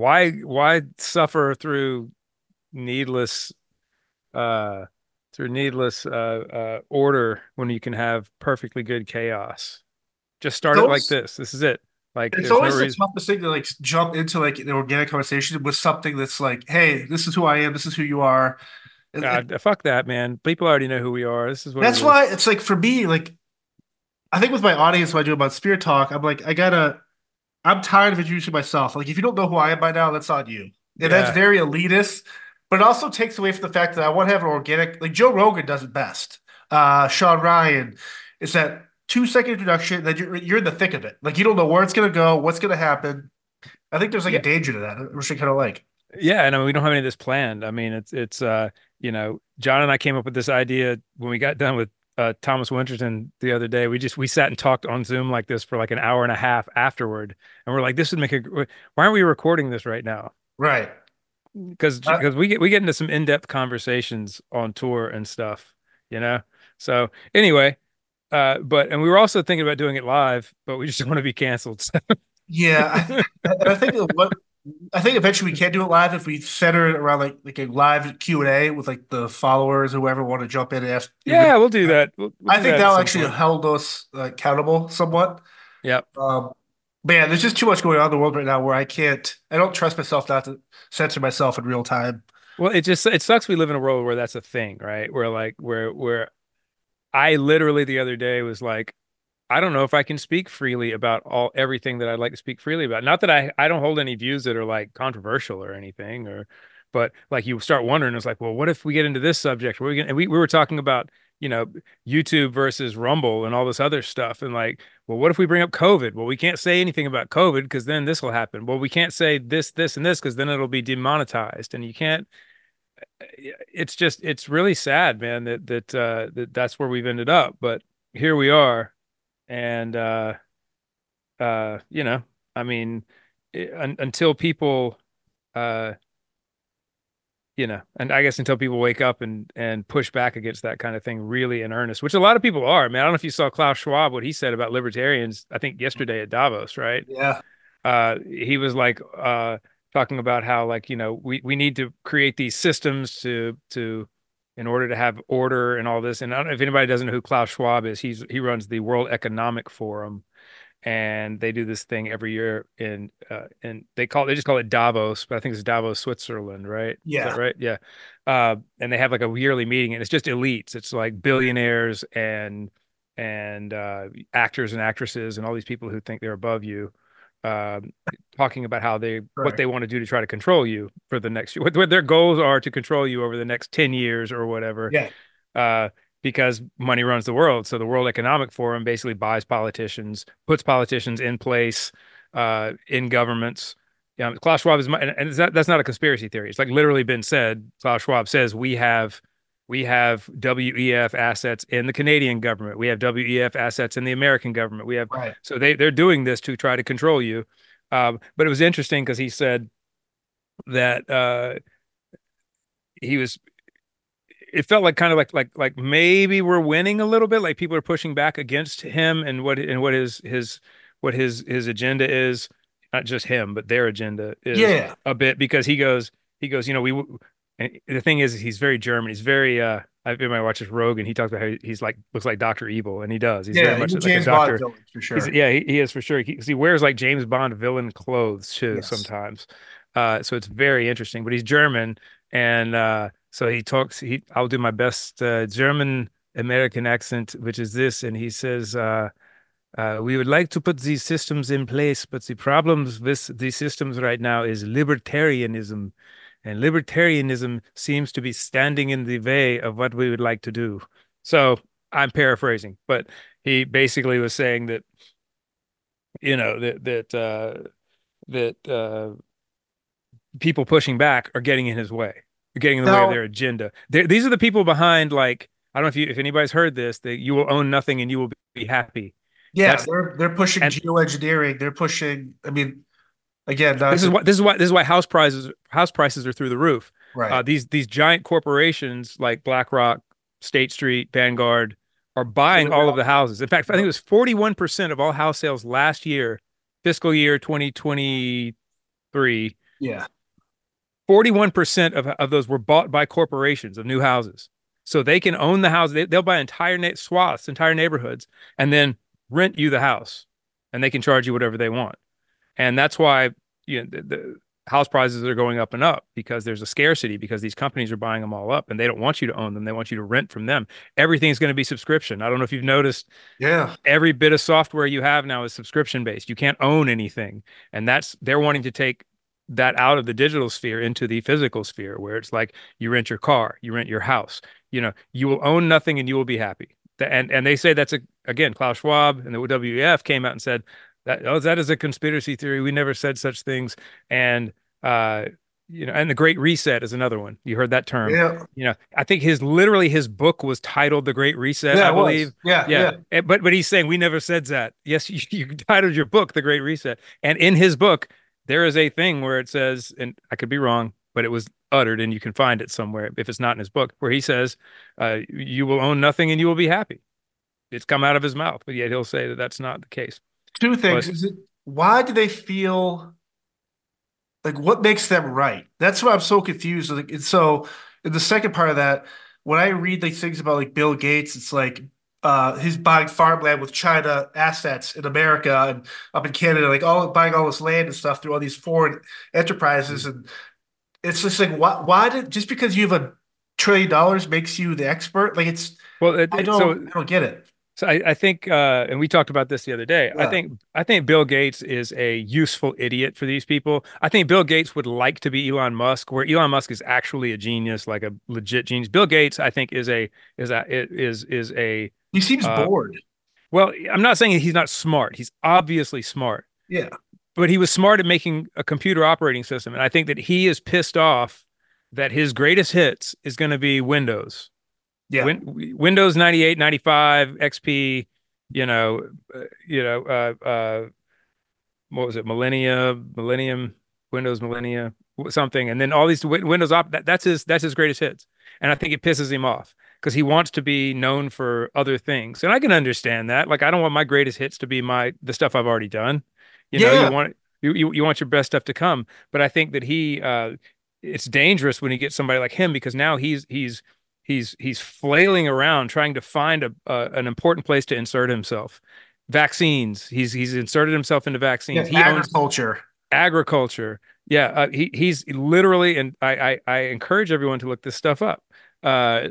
why why suffer through needless uh through needless uh uh order when you can have perfectly good chaos? Just start it like this. This is it. Like it's there's no always the toughest thing to like jump into like an organic conversation with something that's like, hey, this is who I am, this is who you are. And, and fuck that, man. People already know who we are. This is what that's is. why it's like for me, like I think with my audience when I do about Spear Talk, I'm like, I gotta I'm tired of introducing myself. Like if you don't know who I am by now, that's on you. And that's very elitist, but it also takes away from the fact that I want to have an organic like Joe Rogan does it best. Uh Sean Ryan. It's that two second introduction, that you're you're in the thick of it. Like you don't know where it's gonna go, what's gonna happen. I think there's like a danger to that, which I kind of like. Yeah, and I mean, we don't have any of this planned. I mean, it's it's uh, you know, John and I came up with this idea when we got done with uh Thomas Winterton the other day. We just we sat and talked on Zoom like this for like an hour and a half afterward, and we're like, this would make a. Why aren't we recording this right now? Right. Because Uh, because we get we get into some in-depth conversations on tour and stuff, you know. So anyway, uh, but and we were also thinking about doing it live, but we just don't want to be canceled. yeah, I, I think what I think eventually we can do it live if we center it around like like a live Q and A with like the followers, whoever want to jump in and ask. yeah, we'll do that. We'll, we'll I do think that that'll actually point. hold us uh, accountable somewhat. Yeah. Um, but yeah, there's just too much going on in the world right now where I can't, I don't trust myself not to censor myself in real time. Well, it just it sucks we live in a world where that's a thing, right? Where like where where I literally the other day was like, I don't know if I can speak freely about all everything that I'd like to speak freely about. Not that I I don't hold any views that are like controversial or anything, or but like you start wondering, it's like, well, what if we get into this subject? What are we gonna, and we we were talking about you know YouTube versus Rumble and all this other stuff, and like, well, what if we bring up COVID? Well, we can't say anything about COVID because then this will happen. Well, we can't say this, this, and this because then it'll be demonetized, and you can't it's just it's really sad, man, that that uh that that's where we've ended up. But here we are, and uh uh you know, I mean, i- un until people uh you know, and I guess until people wake up and and push back against that kind of thing really in earnest, which a lot of people are, man. I don't know if you saw Klaus Schwab what he said about libertarians, I think yesterday at Davos, right? Yeah. uh he was like uh talking about how like you know we we need to create these systems to to in order to have order and all this and I don't know if anybody doesn't know who Klaus Schwab is he's he runs the World Economic Forum and they do this thing every year in uh and they call they just call it Davos but I think it's Davos Switzerland right? Is Yeah. that right? Yeah. Uh and they have like a yearly meeting and it's just elites. It's like billionaires and and uh actors and actresses and all these people who think they're above you um, talking about how they what they want to do to try to control you for the next what, what their goals are to control you over the next 10 years or whatever Yeah. uh, because money runs the world so the World Economic Forum basically buys politicians puts politicians in place uh, in governments yeah, Klaus Schwab is my, and, and not, that's not a conspiracy theory. It's like literally been said. Klaus Schwab says we have we have WEF assets in the Canadian government. We have WEF assets in the American government. We have Right. so they they're doing this to try to control you. Um, but it was interesting because he said that uh, he was. It felt like kind of like like like maybe we're winning a little bit. Like people are pushing back against him and what and what his his what his his agenda is. Not just him, but their agenda is Yeah. a bit because he goes he goes. You know we. And the thing is, he's very German. He's very. uh everybody watches Rogan, and He talks about how he's like looks like Doctor Evil, and he does. He's Yeah. very much a like a James Bond doctor. villain for sure. He's, yeah, he, he is for sure. He, he wears like James Bond villain clothes too Yes. sometimes. Uh, so it's very interesting. But he's German, and uh, so he talks. He I'll do my best uh, German American accent, which is this, and he says, uh, uh, "We would like to put these systems in place, but the problems with these systems right now is libertarianism." And libertarianism seems to be standing in the way of what we would like to do. So I'm paraphrasing, but he basically was saying that you know that that uh that uh people pushing back are getting in his way are getting in the way of their agenda They're, these are the people behind like i don't know if you if anybody's heard this that you will own nothing and you will be happy Yeah, That's- they're they're pushing and- geoengineering. They're pushing. I mean, again, this is to- why this is why this is why house prices house prices are through the roof right. uh, these these giant corporations like blackrock state street vanguard are buying all of the houses in fact i think it was 41% of all house sales last year fiscal year 2023, Yeah. 41% of, of those were bought by corporations of new houses. So they can own the house. They, will buy entire na- swaths, entire neighborhoods, and then rent you the house, and they can charge you whatever they want. And that's why you know, the, the house prices are going up and up because there's a scarcity because these companies are buying them all up and they don't want you to own them. They want you to rent from them. Everything's going to be subscription. I don't know if you've noticed. Yeah. Every bit of software you have now is subscription based. You can't own anything. And that's they're wanting to take that out of the digital sphere into the physical sphere where it's like you rent your car, you rent your house. You know, you will own nothing and you will be happy. And and they say that's a again Klaus Schwab and the WEF came out and said that oh that is a conspiracy theory. We never said such things. And uh you know, and the Great Reset is another one. You heard that term. Yeah. You know, I think his literally his book was titled The Great Reset, Yeah, I believe. Yeah. Yeah. And- But but he's saying we never said that. Yes, you, you titled your book The Great Reset. And in his book, there is a thing where it says, and I could be wrong, but it was uttered and you can find it somewhere if it's not in his book, where he says, uh, you will own nothing and you will be happy. It's come out of his mouth, but yet he'll say that that's not the case. Two things. But- Is it why do they feel like what makes them right? That's why I'm so confused. Like, and so in the second part of that, when I read like things about like Bill Gates, it's like uh he's buying farmland with China assets in America and up in Canada, like all buying all this land and stuff through all these foreign enterprises. And it's just like why why did just because you have a trillion dollars makes you the expert? Like it's Well, it, I don't so I don't get it. So I, I think, uh, and we talked about this the other day. I think I think Bill Gates is a useful idiot for these people. I think Bill Gates would like to be Elon Musk, where Elon Musk is actually a genius, like a legit genius. Bill Gates, I think, is a is a is is a He seems Uh, bored. well. I'm not saying he's not smart. He's obviously smart, Yeah. but he was smart at making a computer operating system, and I think that he is pissed off that his greatest hits is going to be Windows. Yeah. Win- Windows 98, 95, XP, you know, uh, you know, uh, uh, what was it? Millennia, Millennium, Windows Millennia, something, and then all these Win- Windows op. That, that's his. That's his greatest hits, and I think it pisses him off because he wants to be known for other things, and I can understand that. Like, I don't want my greatest hits to be my the stuff I've already done. You know, Yeah. you want you, you you want your best stuff to come, but I think that he, uh, it's dangerous when you get somebody like him because now he's he's he's he's flailing around trying to find a, a an important place to insert himself. Vaccines. He's he's inserted himself into vaccines. he owns agriculture. agriculture. Yeah, uh, he he's literally, and I, I I encourage everyone to look this stuff up. Uh,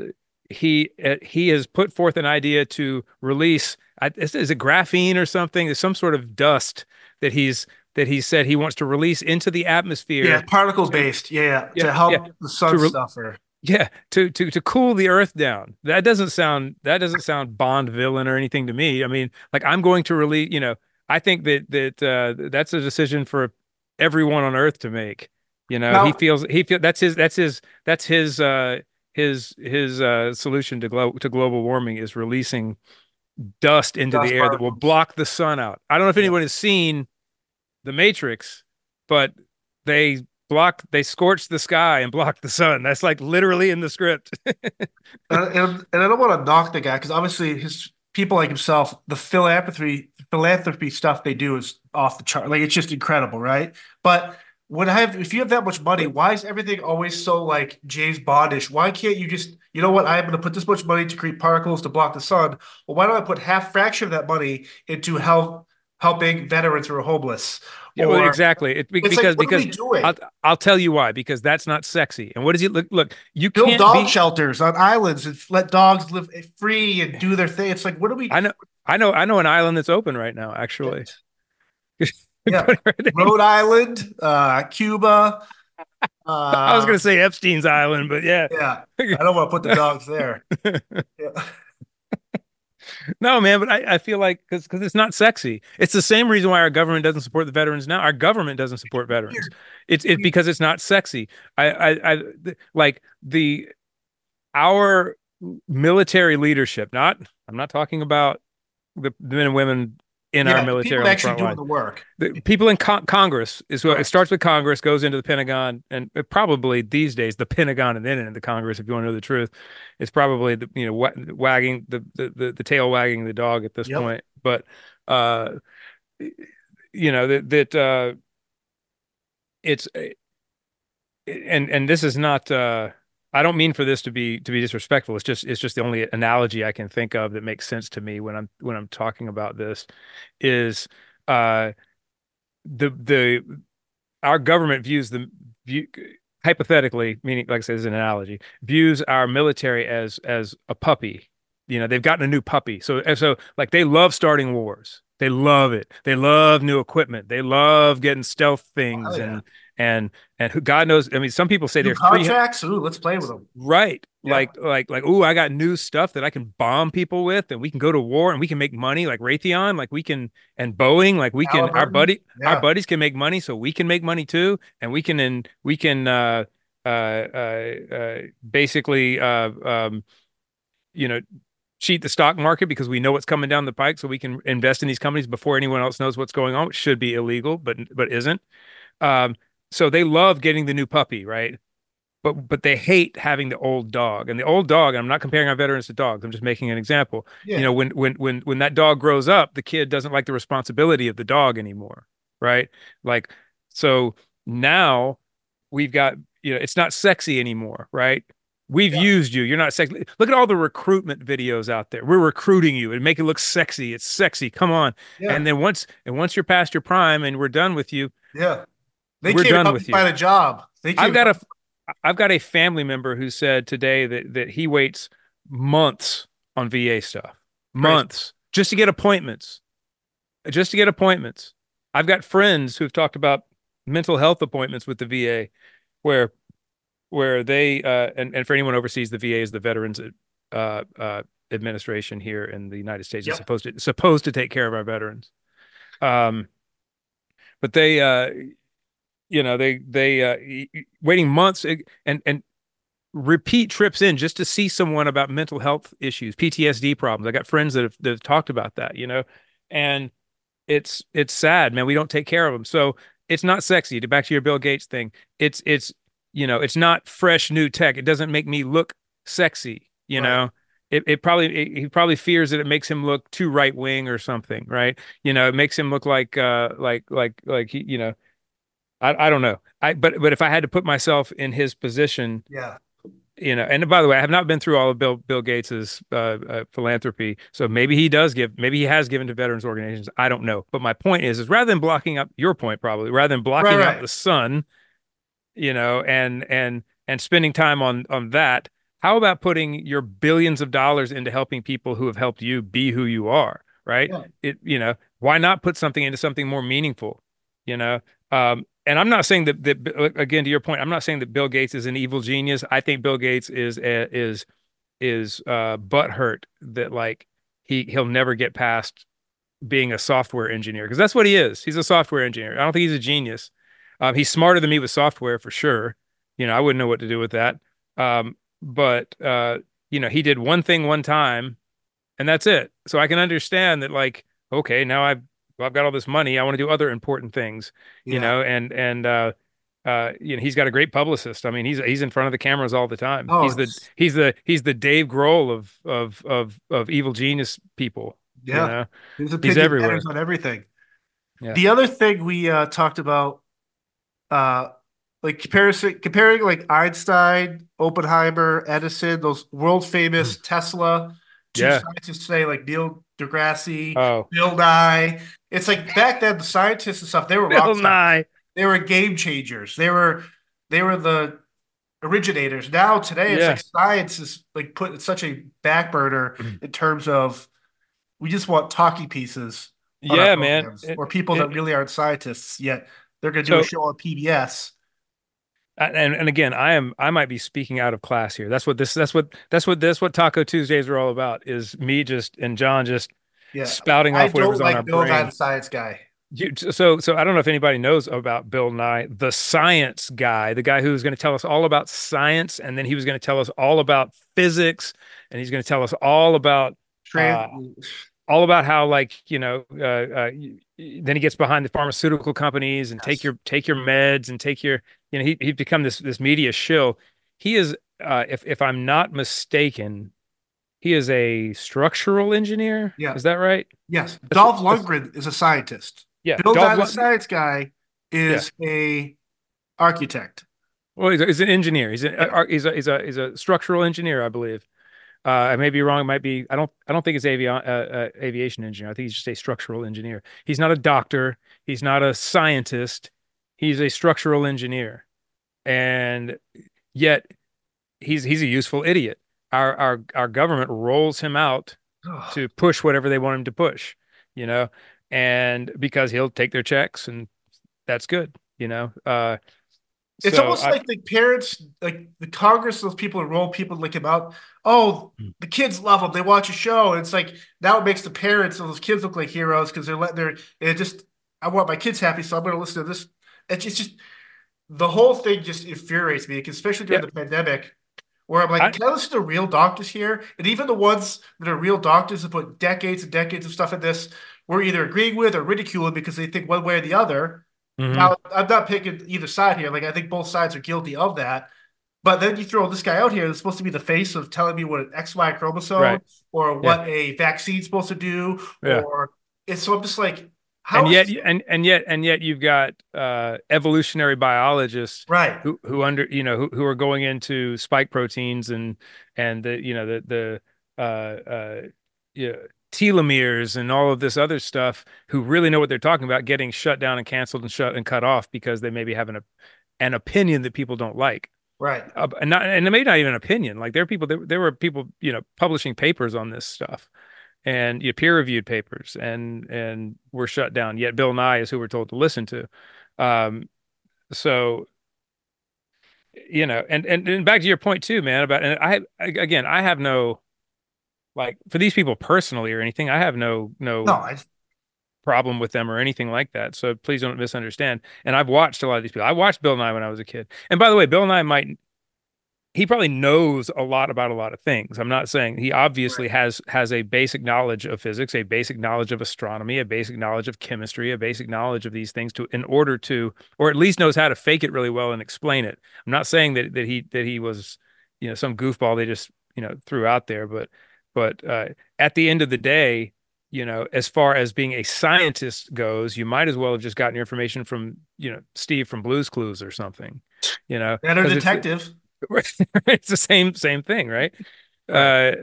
he uh, he has put forth an idea to release. Is, is it graphene or something? There's some sort of dust that he's that he said he wants to release into the atmosphere. Yeah, particle based. Yeah, yeah, Yeah, to help yeah. the sun To re- suffer. Yeah, to to to cool the earth down. That doesn't sound that doesn't sound Bond villain or anything to me. I mean, like I'm going to release, you know, I think that that uh that's a decision for everyone on earth to make. You know, he feels he feel that's his that's his that's his uh his his uh solution to glo- to global warming is releasing dust into Dust the air that will block the sun out. I don't know if Yeah. anyone has seen The Matrix, but they block they scorch the sky and block the sun. That's like literally in the script. And, and, and I don't want to knock the guy because obviously his people like himself, the philanthropy philanthropy stuff they do is off the chart. Like it's just incredible, right? But when I have, if you have that much money, why is everything always so like James Bondish? Why can't you just, you know what? I'm going to put this much money to create particles to block the sun. Well, why don't I put half fraction of that money into help helping veterans who are homeless? Yeah, well, exactly. It, because like, what because are we doing? I'll I'll tell you why. Because that's not sexy. And what does he look? Look, you Build can't dog be. shelters on islands and let dogs live free and do their thing. It's like, what are we? I know. I know. I know an island that's open right now. Actually, Yeah. Put her name- Rhode Island, uh, Cuba. Uh, I was gonna say Epstein's Island, but yeah. yeah. I don't want to put the dogs there. Yeah. No, man, but I, I feel like because because it's not sexy. It's the same reason why our government doesn't support the veterans now. Our government doesn't support veterans. It's it because it's not sexy. I I, I th- like the our military leadership. Not I'm not talking about the, the men and women in Yeah, our military people actually doing line. the work. The people in con- Congress is what it starts with Congress, goes into the Pentagon, and probably these days the Pentagon and then into the Congress. If you want to know the truth, it's probably the you know wa- wagging the, the the the tail wagging the dog at this Yep. point. But uh, you know that that uh, it's and and this is not uh, I don't mean for this to be to be disrespectful. It's just it's just the only analogy I can think of that makes sense to me when I'm when I'm talking about this is uh the the our government views the view hypothetically meaning like I said as an analogy views our military as as a puppy. You know, they've gotten a new puppy. So so like they love starting wars. They love it. They love new equipment. They love getting stealth things Oh, yeah. and and and who God knows. I mean, some people say New they're contracts. Ooh, let's play with them. right, Yeah. like like like oh, I got new stuff that I can bomb people with, and we can go to war and we can make money, like Raytheon, like we can and Boeing, like we can. Our buddy, Yeah. our buddies can make money, so we can make money too, and we can and we can uh uh uh, uh basically uh um you know cheat the stock market because we know what's coming down the pike so we can invest in these companies before anyone else knows what's going on which should be illegal but but isn't. Um so they love getting the new puppy right? But but they hate having the old dog. And the old dog and i'm not comparing our veterans to dogs i'm just making an example. Yeah. you know when when when when that dog grows up the kid doesn't like the responsibility of the dog anymore right? Like so now we've got you know it's not sexy anymore right we've Yeah. used you you're not sexy look at all the recruitment videos out there we're recruiting you and make it look sexy it's sexy come on yeah. and then once and once you're past your prime and we're done with you yeah. They We're can't done with you find a job. I've got a I've got a family member who said today that that he waits months on VA stuff. Months just to get appointments. Just to get appointments. I've got friends who've talked about mental health appointments with the VA where where they uh and, and for anyone overseas the VA is the Veterans uh uh administration here in the United States Yep. is supposed to supposed to take care of our veterans. Um but they uh you know they they uh waiting months and and repeat trips in just to see someone about mental health issues ptsd problems i got friends that have, that have talked about that you know and it's it's sad man we don't take care of them so it's not sexy to back to your bill gates thing it's it's you know it's not fresh new tech it doesn't make me look sexy you Right. know it, it probably it, he probably fears that it makes him look too right wing or something right you know it makes him look like uh like like like he you know I, I don't know. I but but if I had to put myself in his position, Yeah. you know, and by the way, I have not been through all of Bill Bill Gates's uh, uh, philanthropy, so maybe he does give, maybe he has given to veterans organizations. I don't know. But my point is, is rather than blocking up your point, probably rather than blocking Right, out the sun, you know, and and and spending time on on that. How about putting your billions of dollars into helping people who have helped you be who you are, right? Yeah. It, you know, why not put something into something more meaningful, you know? Um, and I'm not saying that that again to your point, I'm not saying that Bill Gates is an evil genius. I think Bill Gates is is is uh butthurt that like he he'll never get past being a software engineer because that's what he is. He's a software engineer. I don't think he's a genius. Um, he's smarter than me with software for sure. You know, I wouldn't know what to do with that. Um, but uh, you know, he did one thing one time, and that's it. So I can understand that. Like, okay, now I've well, I've got all this money. I want to do other important things. You Yeah. know, and and uh, uh, you know, he's got a great publicist. I mean, he's he's in front of the cameras all the time. Oh, he's the he's the he's the Dave Grohl of of of of evil genius people. you Yeah. know? His opinion everywhere. on everything. Yeah. The other thing we uh, talked about, uh, like comparison, comparing like Einstein, Oppenheimer, Edison, those world famous Tesla, two. Yeah. scientists today like Neil deGrasse, Oh, Bill Nye. It's like back then the scientists and stuff they were Bill. Nye. They were game changers. They were they were the originators. Now today it's Yeah. like science is like put in such a back burner Mm-hmm. in terms of we just want talking pieces Yeah, man. It- or people it- that really aren't scientists yet. They're going to do a show on PBS. and and again, I am I might be speaking out of class here. That's what this that's what that's what that's what Talk O'Tuesdays are all about. Is me just and John just Yeah, spouting I off whatever's don't on our like Bill Nye, brain. the science guy. You, so so I don't know if anybody knows about Bill Nye, the science guy, the guy who's going to tell us all about science, and then he was going to tell us all about physics, and he's going to tell us all about Tran- uh, all about how like you know uh, uh then he gets behind the pharmaceutical companies and take your take your meds and take your you know he he's become this this media shill he is uh if if i'm not mistaken he is a structural engineer Yeah. is that right yes, Dolph Lundgren is a scientist. Yeah, Bill Dolph Nye, the science guy, yeah. is a architect. Well, he's, a, he's an engineer. He's Yeah. a, he's a he's a he's a structural engineer, I believe. Uh, I may be wrong. It might be. I don't. I don't think it's avion uh, uh, aviation engineer. I think he's just a structural engineer. He's not a doctor. He's not a scientist. He's a structural engineer, and yet he's he's a useful idiot. Our our our government rolls him out to push whatever they want him to push, you know, and because he'll take their checks and that's good, you know. Uh, It's so almost I, like the parents, like the Congress, those people enroll people like him out. Oh, Hmm. the kids love him. They watch a show, and it's like now it makes the parents of those kids look like heroes because they're letting their. It just, I want my kids happy, so I'm going to listen to this. It's just, just the whole thing just infuriates me, especially during yeah, the pandemic, where I'm like, I, can I listen to real doctors here? And even the ones that are real doctors that put decades and decades of stuff in this, we're either agreeing with or ridiculing because they think one way or the other. Mhm, Now, I'm not picking either side here. Like, I think both sides are guilty of that. But then you throw this guy out here that's supposed to be the face of telling me what an XY chromosome right, or yeah, what a vaccine's supposed to do, yeah. or it's so I'm just like, how and yet this and and yet and yet you've got uh evolutionary biologists right? who who under you know who, who are going into spike proteins and and the you know the the uh uh yeah telomeres and all of this other stuff who really know what they're talking about getting shut down and canceled and shut and cut off because they maybe have an an opinion that people don't like. Right. uh, and not and it may not even an opinion. Like there are people there, there were people you know publishing papers on this stuff and you know, peer reviewed papers and and were shut down. Yet bill nye is who we're told to listen to. Um so you know and and, and back to your point too man about and i again i have no like for these people personally or anything i have no No, no I problem with them or anything like that so please don't misunderstand and i've watched a lot of these people i watched bill nye when i was a kid and by the way bill nye might he probably knows a lot about a lot of things. I'm not saying he obviously right. has has a basic knowledge of physics, a basic knowledge of astronomy, a basic knowledge of chemistry, a basic knowledge of these things to in order to or at least knows how to fake it really well and explain it. I'm not saying that that he that he was, you know, some goofball they just, you know, threw out there, but but uh, at the end of the day, you know, as far as being a scientist goes, you might as well have just gotten your information from, you know, Steve from Blue's Clues or something, you know, better because it's detective. it's the same same thing, right? Right. Uh,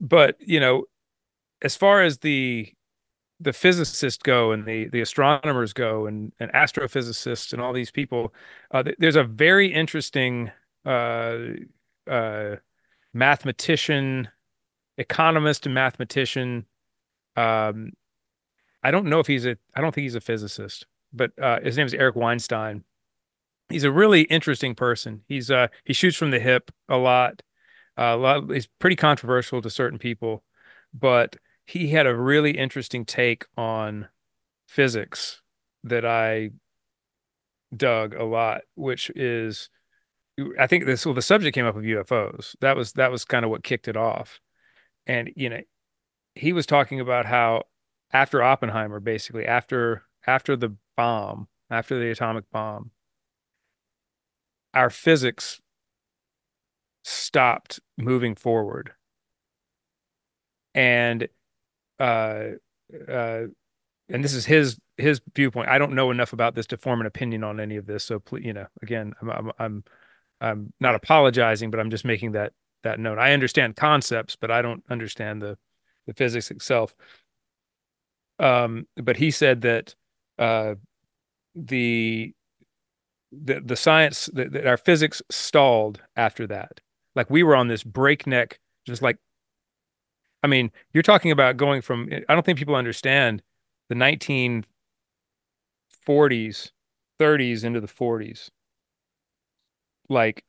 but you know, as far as the the physicists go and the the astronomers go and and astrophysicists and all these people, uh, th- there's a very interesting uh, uh, mathematician, economist, and mathematician. Um, I don't know if he's a. I don't think he's a physicist, but uh, his name is Eric Weinstein he's a really interesting person. He's uh he shoots from the hip a lot. Uh, a lot he's pretty controversial to certain people, but he had a really interesting take on physics that I dug a lot, which is I think this well the subject came up of UFOs. That was that was kind of what kicked it off. And you know, he was talking about how after Oppenheimer, basically after after the bomb, after the atomic bomb, our physics stopped moving forward. And uh uh and this is his his viewpoint. I don't know enough about this to form an opinion on any of this. So please you know again i'm i'm i'm, I'm not apologizing but i'm just making that that note i understand concepts but i don't understand the the physics itself um but he said that uh the the the science that, that our physics stalled after that. Like we were on this breakneck, just like I mean, you're talking about going from I don't think people understand the 1940s, 30s into the 40s. Like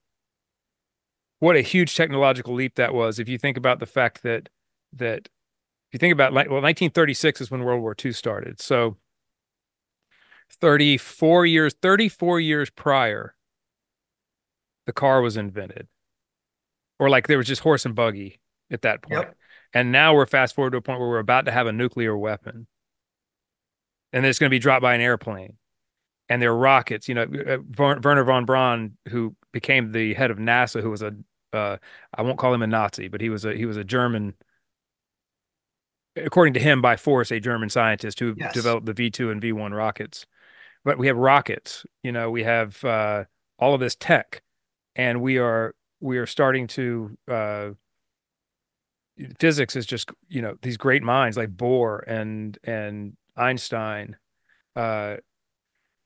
what a huge technological leap that was if you think about the fact that that if you think about like well 1936 is when World War II started. So 34 years 34 years prior the car was invented or like there was just horse and buggy at that point Yep. and now we're fast forward to a point where we're about to have a nuclear weapon and it's going to be dropped by an airplane and there are rockets you know uh, Wernher von braun who became the head of nasa who was a uh, i won't call him a nazi but he was a he was a german according to him, by force, a German scientist who Yes. developed the V2 and V1 rockets. But we have rockets, you know, we have uh, all of this tech, and we are we are starting to uh, physics is just you know these great minds like Bohr and and Einstein uh,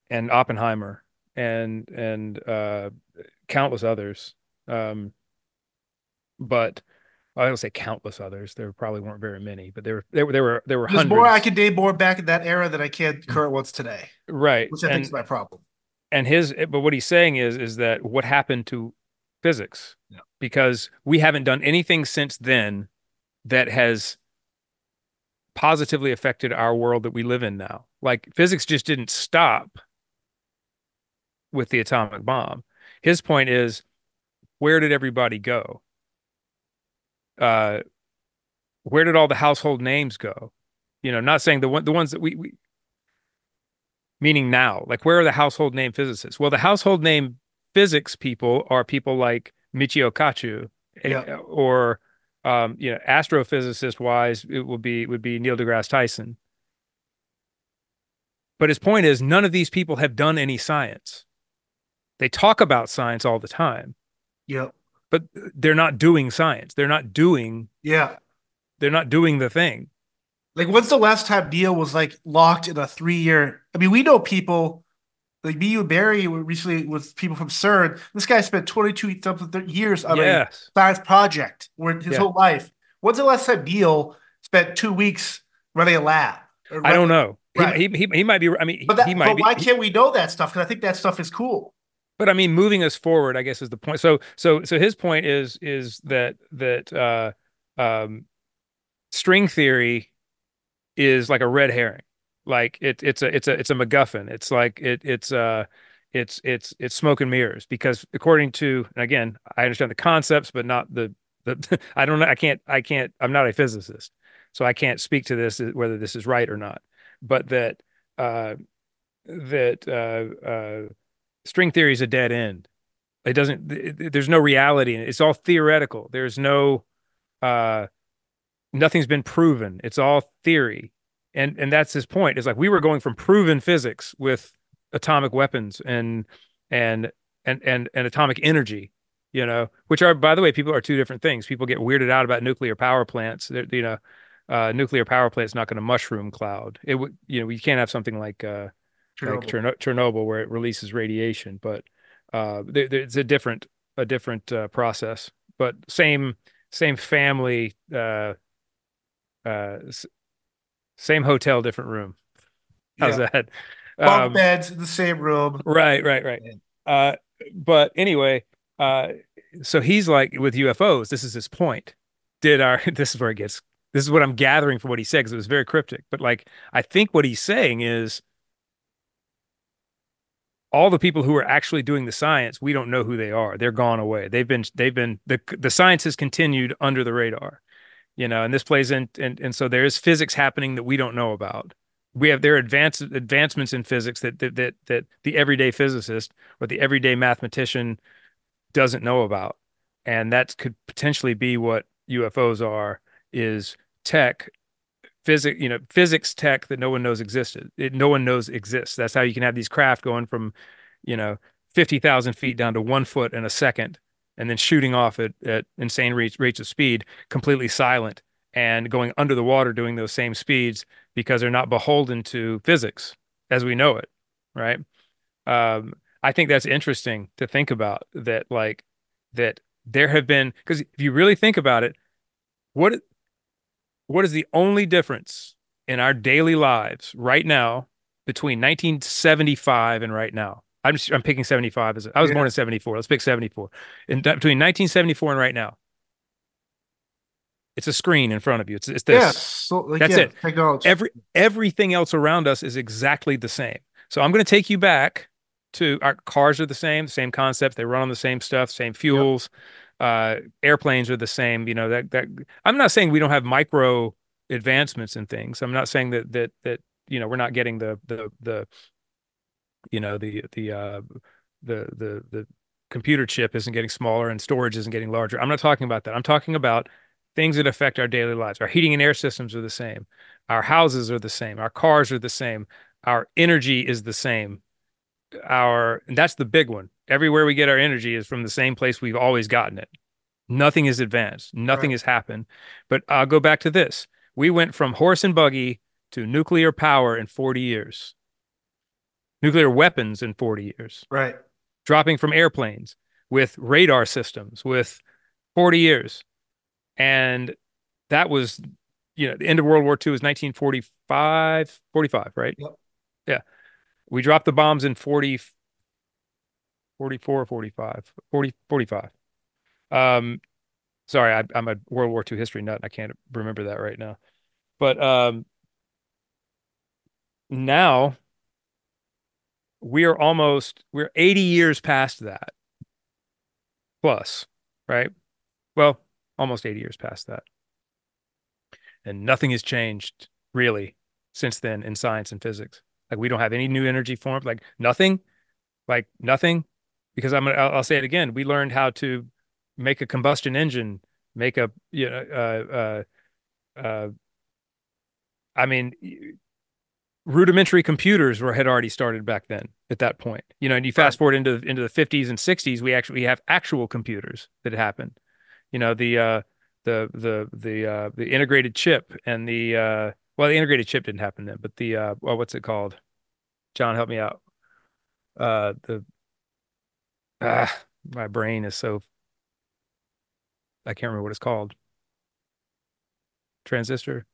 and Oppenheimer and and uh, countless others. Um, but I don't say countless others. There probably weren't very many, but there were there were there were there were There's more I hundreds. can name more back in that era than I can mm. current ones today, Right. which I think is my problem. and his eh, but what he's saying is is that what happened to physics Yeah. because we haven't done anything since then that has positively affected our world that we live in now. Like physics just didn't stop with the atomic bomb. His point is, where did everybody go? Uh, where did all the household names go? You know, not saying the one the ones that we, we meaning now, like where are the household name physicists? Well, the household name physics people are people like Michio Kaku, eh, Yeah. or um, you know, astrophysicist wise, it will be would be Neil deGrasse Tyson. But his point is, none of these people have done any science. They talk about science all the time, Yep. But they're not doing science. They're not doing. Yeah. They're not doing the thing. Like, when's the last time Neil was like locked in a three year? I mean, we know people like me, and Barry were recently with people from CERN. This guy spent 22 something years on a science project where his Yeah. whole life. When's the last time Neil spent two weeks running a lab? Or I don't know. He, Right. he, he, he might be. I mean, But, that, he might but be. why can't we know that stuff? Because I think that stuff is cool. But I mean, moving us forward, I guess, is the point. So, so, so his point is is that that uh, um, string theory is like a red herring. Like it, it's a, it's a, it's a MacGuffin. It's like it, it's uh, it's, it's, it's smoke and mirrors. Because according to, again, I understand the concepts, but not the, the. I don't know. I can't. I can't. I'm not a physicist, so I can't speak to this whether this is right or not. But that uh, that uh, uh, string theory is a dead end. It doesn't. It, there's no reality in it. It's all theoretical. There's no. Uh, nothing's been proven. It's all theory, and and that's his point. Is like we were going from proven physics with atomic weapons and and and and and atomic energy, you know, which are by the way, people are two different things. People get weirded out about nuclear power plants. They're, you know, uh, nuclear power plant's not going to mushroom cloud. It would, you know, we can't have something like uh, like Chernobyl. Chernobyl where it releases radiation, but uh, there, it's a different a different uh, process, but same same family, uh, uh, same hotel, different room. How's Yeah. that? Bunk Um, beds in the same room. right, right, right. Uh, but anyway, uh, so he's like with UFOs. This is his point. Did our this is where it gets. This is what I'm gathering from what he said because it was very cryptic. But like, I think what he's saying is all the people who are actually doing the science, we don't know who they are. They're gone away. They've been they've been the the science has continued under the radar, you know, and this plays in and and so there is physics happening that we don't know about. We have there are advance advancements in physics that that that that the everyday physicist or the everyday mathematician doesn't know about. And that could potentially be what UFOs are is tech physics, you know, physics tech that no one knows existed. It, no one knows exists. That's how you can have these craft going from, you know, 50,000 feet down to one foot in a second and then shooting off at, at insane rates, rates of speed, completely silent and going under the water doing those same speeds because they're not beholden to physics as we know it. Right. Um, I think that's interesting to think about that, like, that there have been, because if you really think about it, what what is the only difference in our daily lives right now between 1975 and right now? I'm just, I'm picking 75 as I was Yeah. born in 74. Let's pick 74. In between 1974 and right now, it's a screen in front of you. It's it's this. Yes. So, like, That's yeah, it. Technology. Every everything else around us is exactly the same. So I'm going to take you back to our cars are the same, same concept. They run on the same stuff, same fuels. Uh, airplanes are the same. You know that that I'm not saying we don't have micro advancements in things. I'm not saying that that that you know we're not getting the the the you know the the uh the the the computer chip isn't getting smaller and storage isn't getting larger. I'm not talking about that. I'm talking about things that affect our daily lives. Our heating and air systems are the same. Our houses are the same. Our cars are the same. Our energy is the same. Our and that's the big one. Everywhere we get our energy is from the same place we've always gotten it. Nothing has advanced. Nothing Right. has happened. But I'll go back to this. We went from horse and buggy to nuclear power in 40 years. Nuclear weapons in 40 years. Right. Dropping from airplanes with radar systems with 40 years. And that was, you know, the end of World War II was 1945, 45, right? Yep. Yeah. We dropped the bombs in 40, 44, 45, 40, 45. Um, sorry, I, I'm a World War II history nut. and I can't remember that right now. But um, now we are almost, we're 80 years past that plus, right? Well, almost 80 years past that. And nothing has changed really since then in science and physics. Like we don't have any new energy forms, like nothing, like nothing. Because I'm gonna, I'll, I'll say it again. We learned how to make a combustion engine, make a, you know, uh, uh, uh, I mean, rudimentary computers were had already started back then at that point. You know, and you fast forward into into the 50s and 60s, we actually have actual computers that happened. You know, the uh the the the uh the integrated chip and the uh well the integrated chip didn't happen then, but the uh well what's it called? John, help me out. Uh the ah my brain is so I can't remember what it's called. Transistor.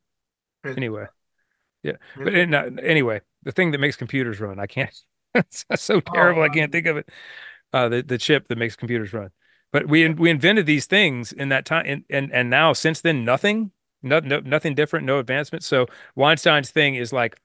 Anyway. Yeah. But in, uh, anyway, the thing that makes computers run, I can't. It's so terrible. I can't think of it. Uh, the the chip that makes computers run. But we we invented these things in that time, and and and now since then, nothing, no, no nothing different, no advancement. So Weinstein's thing is like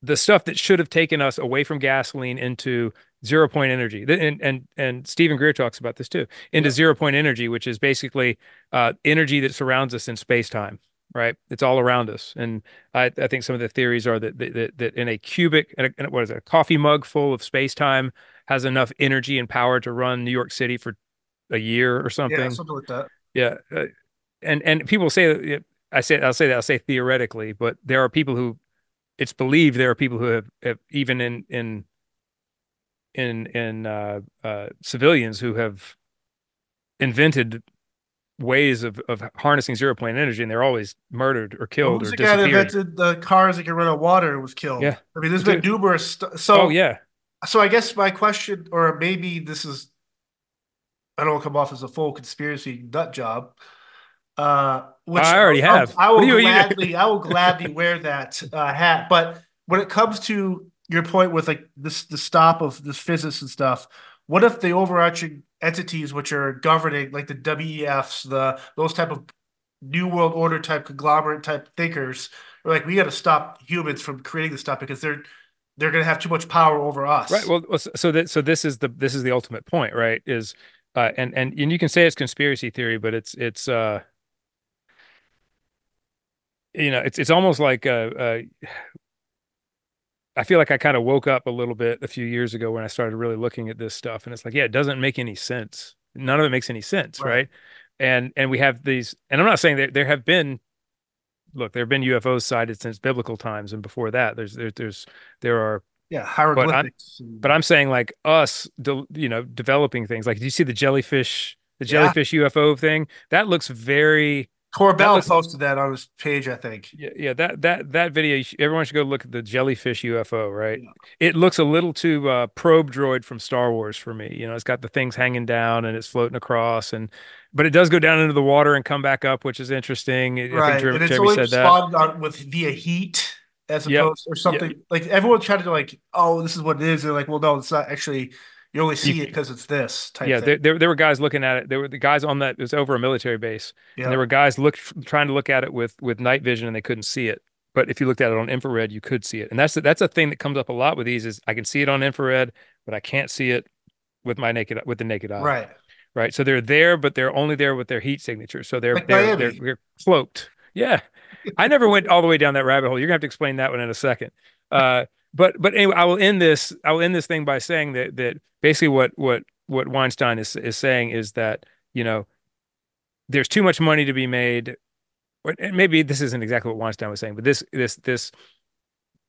the stuff that should have taken us away from gasoline into zero point energy. And and and Steven Greer talks about this too, into Yeah. zero point energy, which is basically uh, energy that surrounds us in space time. Right, it's all around us, and I, I think some of the theories are that that, that in a cubic, in a, what is it, a coffee mug full of space time has enough energy and power to run New York City for a year or something Yeah, something. something like that. Yeah, uh, and and people say I say I'll say that I'll say theoretically, but there are people who it's believed there are people who have, have even in in in in uh, uh, civilians who have invented ways of of harnessing zero point energy, and they're always murdered or killed who's or the guy that invented the cars that can run on water and was killed? Yeah. I mean, there's been numerous. St- so, Oh yeah, so I guess my question, or maybe this is, I don't come off as a full conspiracy nut job. Uh, which I already I'll- have. I will gladly, I will gladly wear that uh, hat. But when it comes to your point with like this, the stop of this physics and stuff, what if the overarching entities which are governing, like the WEFs, the those type of new world order type conglomerate type thinkers, are like we got to stop humans from creating this stuff because they're they're going to have too much power over us. right. Well, so that so this is the this is the ultimate point, right? Is uh, and and and you can say it's conspiracy theory, but it's it's uh you know it's it's almost like uh, uh I feel like I kind of woke up a little bit a few years ago when I started really looking at this stuff, and it's like, yeah, it doesn't make any sense. None of it makes any sense, Right. right? And and we have these, and I'm not saying that there have been, look, there have been UFOs sighted since biblical times, and before that, there's there, there's there are, Yeah, hieroglyphics. and- but I'm saying like us, de, you know, developing things. Like, do you see the jellyfish, the Yeah. jellyfish UFO thing? That looks very Corbell was- posted that on his page, I think. Yeah, yeah, that that that video, everyone should go look at the jellyfish UFO, right? Yeah. It looks a little too uh, probe droid from Star Wars for me. You know, it's got the things hanging down and it's floating across, and but it does go down into the water and come back up, which is interesting. I Right, think Jer- and it's Jeremy only said that. on with via heat as Yep. opposed or something like everyone tried to like, oh, this is what it is. They're like, well, no, it's not actually. You only see You- it because it's this type. Yeah, thing. there, there there were guys looking at it. There were the guys on that. It was over a military base, yeah. and there were guys look trying to look at it with with night vision, and they couldn't see it. But if you looked at it on infrared, you could see it, and that's that's a thing that comes up a lot with these. Is I can see it on infrared, but I can't see it with my naked with the naked eye. right. right? So they're there, but they're only there with their heat signature. So they're Like they're, they're they're cloaked. Yeah, I never went all the way down that rabbit hole. You're gonna have to explain that one in a second. Uh, but but anyway, I will end this. I will end this thing by saying that that basically what what what Weinstein is is saying is that you know there's too much money to be made. And maybe this isn't exactly what Weinstein was saying, but this this this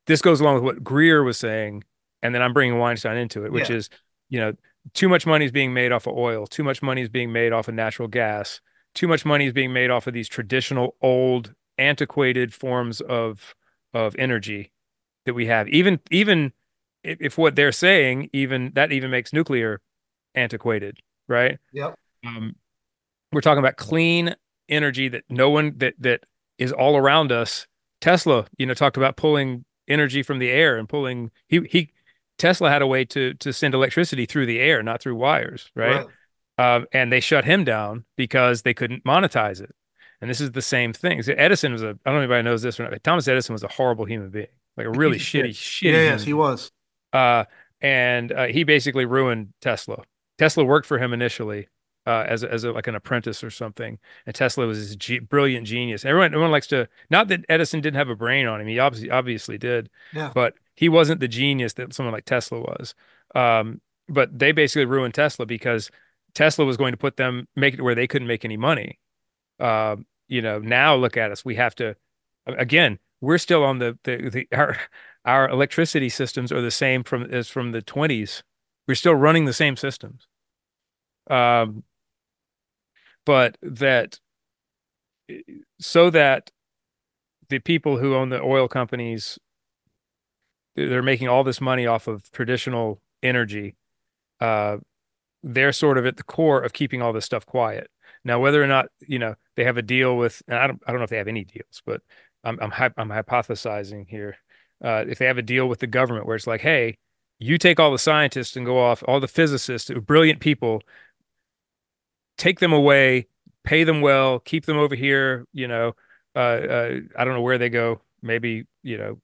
this goes along with what Greer was saying, and then I'm bringing Weinstein into it, which Yeah. is, you know, too much money is being made off of oil, too much money is being made off of natural gas, too much money is being made off of these traditional, old, antiquated forms of of energy that we have. Even even if, what they're saying, even that even makes nuclear antiquated, right? Yep. Um, we're talking about clean energy that no one that that is all around us. Tesla, you know, talked about pulling energy from the air and pulling he he Tesla had a way to to send electricity through the air, not through wires, right? Right. Um, and they shut him down because they couldn't monetize it. And this is the same thing. So Edison was a, I don't know if anybody knows this or not, Thomas Edison was a horrible human being, like a really shitty, shit. shitty Yeah, yes, he was. Uh, and uh, he basically ruined Tesla. Tesla worked for him initially uh, as a, as a, like an apprentice or something, and Tesla was this ge brilliant genius. Everyone everyone likes to not that Edison didn't have a brain on him. He obviously obviously did, Yeah. but he wasn't the genius that someone like Tesla was. Um, but they basically ruined Tesla because Tesla was going to put them make it where they couldn't make any money. Uh, you know, now look at us. We have to again. We're still on the the, the our our electricity systems are the same from as from the 20s. We're still running the same systems. Um, but that so that the people who own the oil companies they're making all this money off of traditional energy. Uh, they're sort of at the core of keeping all this stuff quiet. Now, whether or not you know they have a deal with, I don't, I don't know if they have any deals, but I'm, I'm, I'm hypothesizing here. Uh, if they have a deal with the government where it's like, hey, you take all the scientists and go off, all the physicists, brilliant people, take them away, pay them well, keep them over here. You know, uh, uh, I don't know where they go. Maybe you know,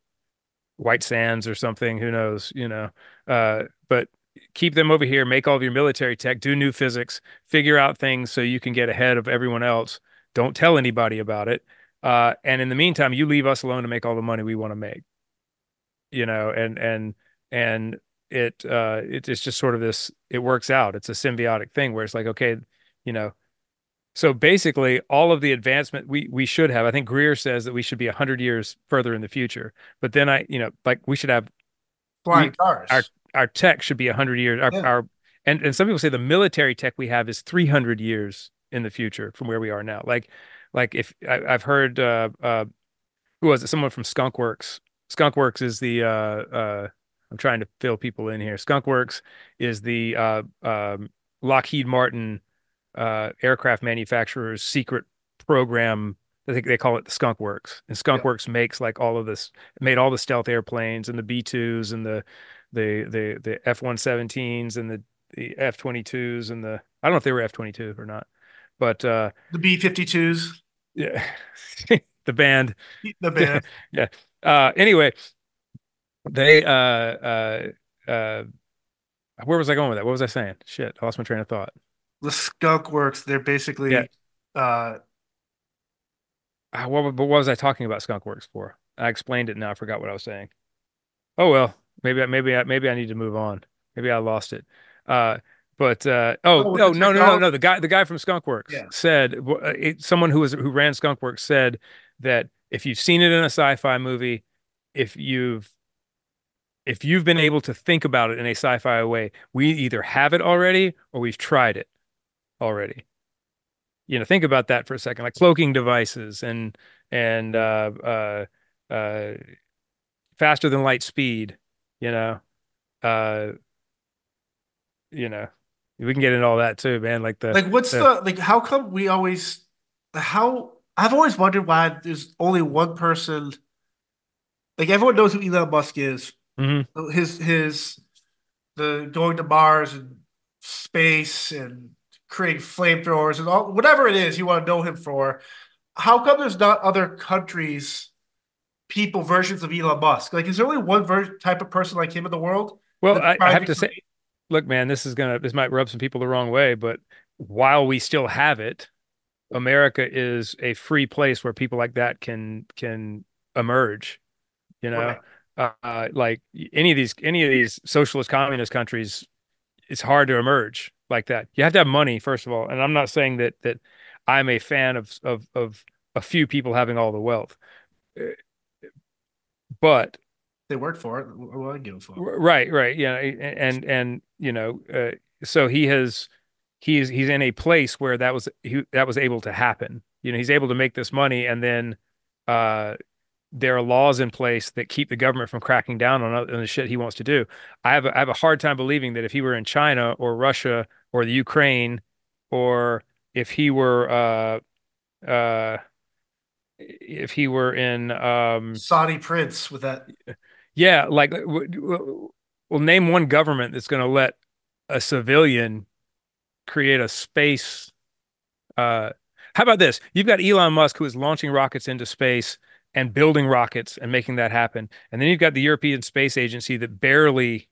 White Sands or something. Who knows? You know, uh, but keep them over here, make all of your military tech, do new physics, figure out things so you can get ahead of everyone else. Don't tell anybody about it. Uh, and in the meantime, you leave us alone to make all the money we want to make. You know, and and and it uh it, it's just sort of this it works out. It's a symbiotic thing where it's like, okay, you know, so basically all of the advancement we we should have, I think Greer says that we should be 100 years further in the future. But then I, you know, like we should have Flying cars. our our tech should be 100 years our, Yeah. our and and some people say the military tech we have is 300 years in the future from where we are now like like if I, i've heard uh uh who was it someone from skunkworks skunkworks is the uh uh i'm trying to fill people in here skunkworks is the uh um lockheed martin uh aircraft manufacturer's secret program I think they call it the Skunk Works. And Skunk Yeah. Works makes like all of this, made all the stealth airplanes and the B2s and the the the the F-117s and the the F-22s and the I don't know if they were F-22 or not, but uh the B-52s, yeah, the band. the band. Yeah. Uh anyway, they uh uh uh where was I going with that? What was I saying? Shit, I lost my train of thought. the skunk works. They're basically Yeah. uh Uh, what, what was I talking about Skunk Works for? I explained it now. I forgot what I was saying. Oh well, maybe I maybe I maybe I need to move on. Maybe I lost it. Uh, but uh, oh Oh, no no no no no the guy the guy from Skunk Works Yeah. said uh, it, someone who was who ran Skunk Works said that if you've seen it in a sci-fi movie, if you've if you've been able to think about it in a sci-fi way, we either have it already or we've tried it already. You know, think about that for a second, like cloaking devices and and uh uh uh faster than light speed, you know. Uh you know, we can get into all that too, man. Like the like what's the- the like how come we always how I've always wondered why there's only one person like everyone knows who Elon Musk is. Mhm. His his the going to Mars and space and creating flamethrowers and all whatever it is you want to know him for. How come there's not other countries, people versions of Elon Musk? Like, is there only one ver- type of person like him in the world? well, I, I have to say, look, man, this is gonna this might rub some people the wrong way, but while we still have it, America is a free place where people like that can can emerge. You know, Right. uh, like any of these any of these socialist communist countries, it's hard to emerge like that. You have to have money first of all, and I'm not saying that that I'm a fan of of of a few people having all the wealth. But They work for it. Well, I give a fuck. right, right, yeah, and and you know, uh, so he has he's he's in a place where that was he, that was able to happen. You know, he's able to make this money, and then uh, there are laws in place that keep the government from cracking down on, on the shit he wants to do. I have a, I have a hard time believing that if he were in China or Russia or the Ukraine, or if he were uh uh if he were in um Saudi prince with that. yeah like w- w- well name one government that's going to let a civilian create a space uh how about this? You've got Elon Musk who is launching rockets into space and building rockets and making that happen. And then you've got the European Space Agency that barely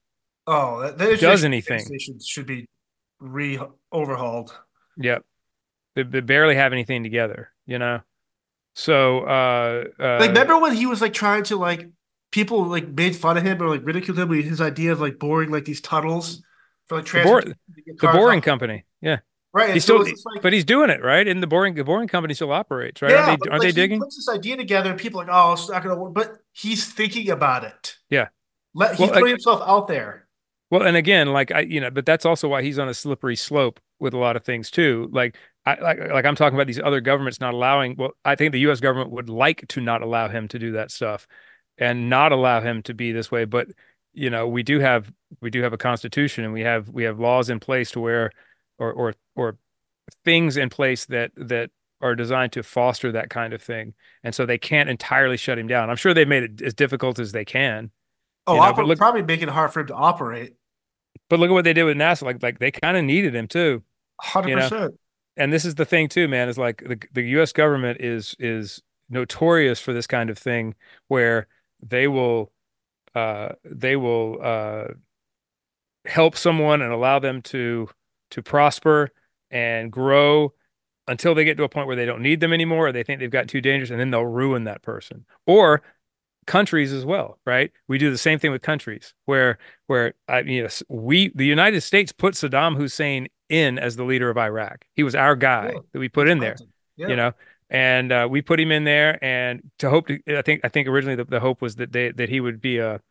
Oh, that, that does anything. Station should be re overhauled. yep. They, they barely have anything together you know? So uh Like, uh remember when he was like trying to like people like made fun of him or like ridiculed him with his idea of like boring like these tunnels for like the the boring off. company yeah Right. He's so still, like, but he's doing it, right? And the boring, the boring company still operates, right? Aren't yeah, they, but aren't like they he digging? puts this idea together and people are like, oh, it's not gonna work. But he's thinking about it. Yeah. Let he's Well, putting himself out there. well, and again, like I, you know, but that's also why he's on a slippery slope with a lot of things too. Like I, like, like I'm talking about these other governments not allowing. Well, I think the U.S. government would like to not allow him to do that stuff, and not allow him to be this way. But you know, we do have we do have a constitution, and we have we have laws in place to where, or or or things in place that that are designed to foster that kind of thing. And so they can't entirely shut him down. I'm sure they've made it as difficult as they can, Oh, you know, but look probably making it hard for him to operate. but look at what they did with NASA. Like like they kind of needed him too, you know. 100%. And this is the thing too, man, is like the the US government is is notorious for this kind of thing where they will uh they will uh help someone and allow them to to prosper and grow until they get to a point where they don't need them anymore or they think they've got too dangerous and then they'll ruin that person. Or countries as well right? We do the same thing with countries where where I mean yes, we the United States put Saddam Hussein in as the leader of Iraq. He was our guy that we put in there. Yeah. you know and uh, we put him in there and to hope to I think I think originally the, the hope was that they that he would be a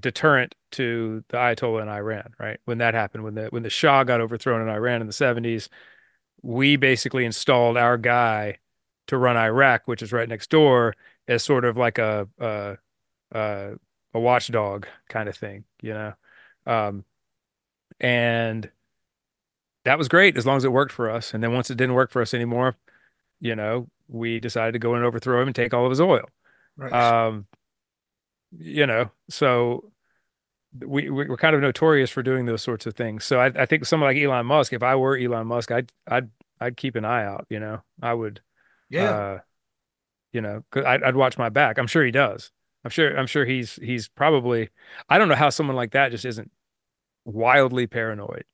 deterrent to the Ayatollah in Iran, right? When that happened, when the when the Shah got overthrown in Iran in the 70s, we basically installed our guy to run Iraq, which is right next door, as sort of like a a a, a watchdog kind of thing, you know. Um, and that was great as long as it worked for us. And then once it didn't work for us anymore, you know, we decided to go and overthrow him and take all of his oil. Right. Um, you know, so we we- we're kind of notorious for doing those sorts of things. So I I think someone like Elon Musk, if I were Elon Musk, I'd I'd I'd keep an eye out, you know. I would yeah. uh you know, 'cause I'd I'd watch my back. I'm sure he does. I'm sure I'm sure he's he's probably I don't know how someone like that just isn't wildly paranoid.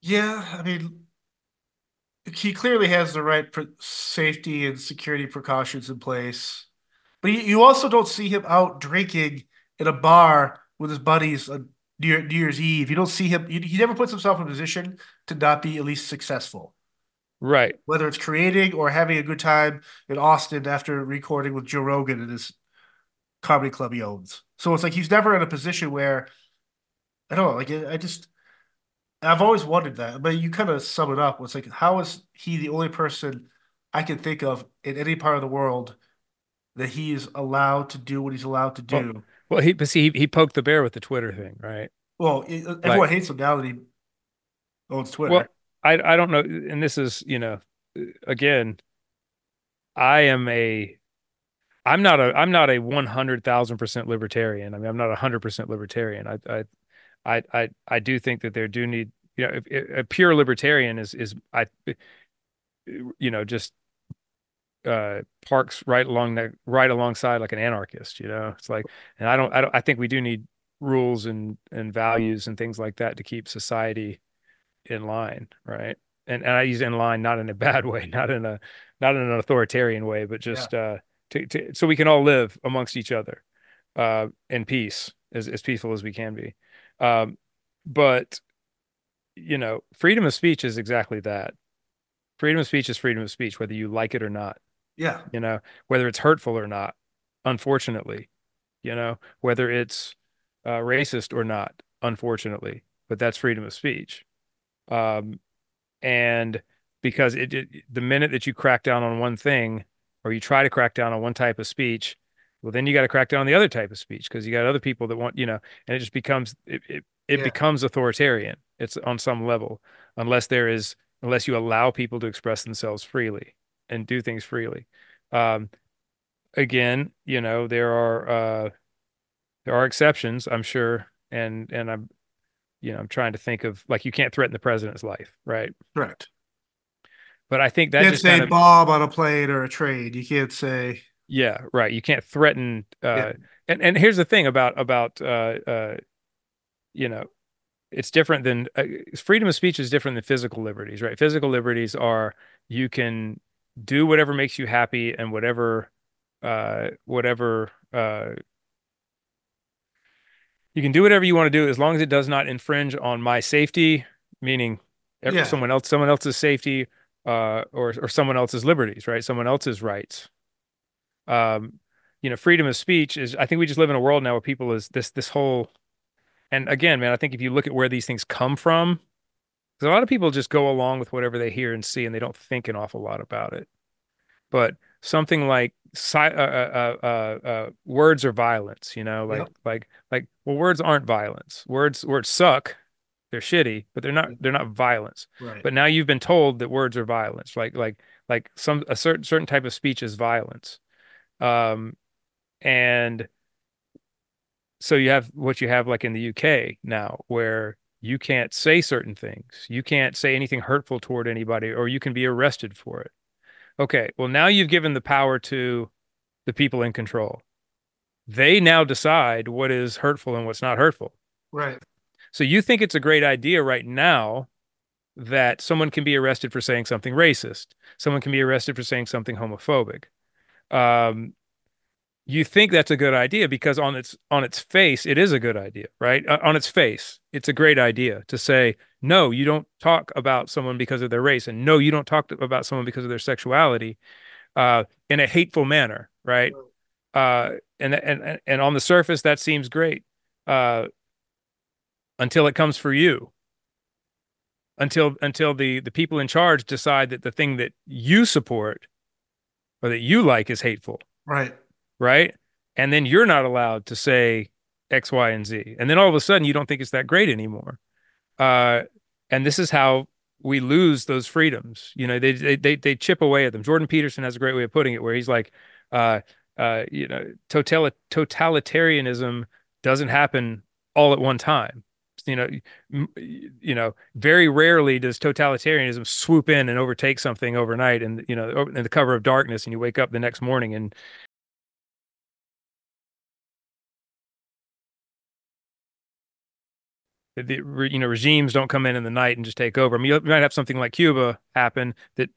Yeah. I mean, he clearly has the right safety and security precautions in place. But you, you also don't see him out drinking in a bar with his buddies on New, New Year's Eve. You don't see him. He, he never puts himself in a position to not be at least successful, Right. whether it's creating or having a good time in Austin after recording with Joe Rogan in his comedy club he owns. So it's like he's never in a position where I don't know. Like I just I've always wondered that, but you kind of sum it up. It's like how is he the only person I can think of in any part of the world that he is allowed to do what he's allowed to do? well he but see he, he poked the bear with the Twitter thing, right? Well, it, Like everyone hates him now that he owns Twitter. well, I I don't know and this is, you know, again, I am a I'm not a I'm not a 100,000% libertarian. I mean, I'm not a 100% libertarian. I I I I I do think that there do need, you know, if, if, a pure libertarian is is I you know, just uh parks right along the right alongside like an anarchist, you know. It's like and I don't I don't I think we do need rules and and values and things like that to keep society in line, right? And and I use in line not in a bad way, not in a not in an authoritarian way, but Yeah. just uh to, to so we can all live amongst each other uh in peace as as peaceful as we can be. Um but you know, freedom of speech is exactly that. freedom of speech is freedom of speech, whether you like it or not, Yeah. you know, whether it's hurtful or not, unfortunately, you know, whether it's uh, racist or not, unfortunately, but that's freedom of speech. Um, and because it, it the minute that you crack down on one thing or you try to crack down on one type of speech, well, then you got to crack down on the other type of speech because you got other people that want, you know, and it just becomes it, it, it Yeah. becomes authoritarian. It's on some level, unless there is unless you allow people to express themselves freely and do things freely. Um, again, you know, there are uh there are exceptions, I'm sure, and and I'm you know, I'm trying to think of like you can't threaten the president's life, right? Correct. But I think that You can't say kind of Bob on a plane or a trade. You can't say yeah, right. You can't threaten uh Yeah. and and here's the thing about about uh uh you know, it's different than uh, freedom of speech is different than physical liberties, right? Physical liberties are you can do whatever makes you happy and whatever uh whatever uh you can do whatever you want to do as long as it does not infringe on my safety, meaning Yeah. someone else someone else's safety uh or or someone else's liberties, right? Someone else's rights. Um you know, freedom of speech is I think we just live in a world now where people is this this whole and again, man, I think if you look at where these things come from, because a lot of people just go along with whatever they hear and see and they don't think an awful lot about it. But something like uh, uh, uh, uh, uh, words are violence, you know, like Yep. like like well, words aren't violence. Words words suck. They're shitty, but they're not they're not violence. right. But now you've been told that words are violence, like like like some a certain certain type of speech is violence. Um, and so you have what you have like in the UK now, where you can't say certain things. You can't say anything hurtful toward anybody, or you can be arrested for it. Okay, well, now you've given the power to the people in control. They now decide what is hurtful and what's not hurtful. Right. So you think it's a great idea right now that someone can be arrested for saying something racist, someone can be arrested for saying something homophobic. Um, you think that's a good idea because on its on its face it is a good idea, right? Uh, on its face, it's a great idea to say no, you don't talk about someone because of their race, and no, you don't talk to- about someone because of their sexuality uh, in a hateful manner, right? Uh, and and and on the surface that seems great uh, until it comes for you. Until until the the people in charge decide that the thing that you support or that you like is hateful Right. right? And then you're not allowed to say X, Y, and Z. And then all of a sudden you don't think it's that great anymore. Uh, and this is how we lose those freedoms. You know, they they they, they chip away at them. Jordan Peterson has a great way of putting it, where he's like, uh, uh, you know, total totalitarianism doesn't happen all at one time. You know, you know, very rarely does totalitarianism swoop in and overtake something overnight, and you know, in the cover of darkness, and you wake up the next morning and the, you know regimes don't come in in the night and just take over. I mean, you might have something like Cuba happen that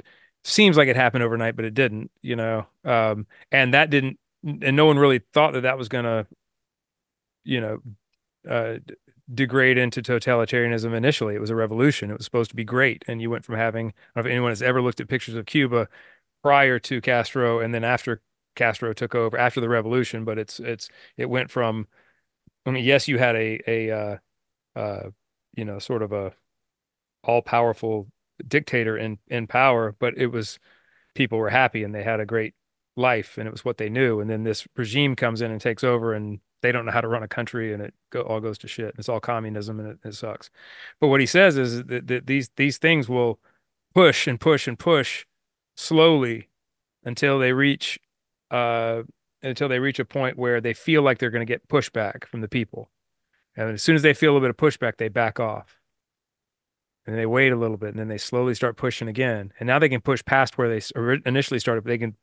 seems like it happened overnight, but it didn't. You know, um, and that didn't, and no one really thought that that was gonna, you know, uh, degrade into totalitarianism initially. It was a revolution. It was supposed to be great, and you went from having. I don't know if anyone has ever looked at pictures of Cuba prior to Castro and then after Castro took over after the revolution, but it's it's it went from. I mean, yes, you had a a uh, uh, you know, sort of a all-powerful dictator in in power, but it was people were happy and they had a great life and it was what they knew. And then this regime comes in and takes over and they don't know how to run a country and it go, all goes to shit. It's all communism and it, it sucks. But what he says is that, that these these things will push and push and push slowly until they reach uh until they reach a point where they feel like they're going to get pushback from the people. And as soon as they feel a little bit of pushback, they back off. And they wait a little bit and then they slowly start pushing again. And now they can push past where they initially started, but they can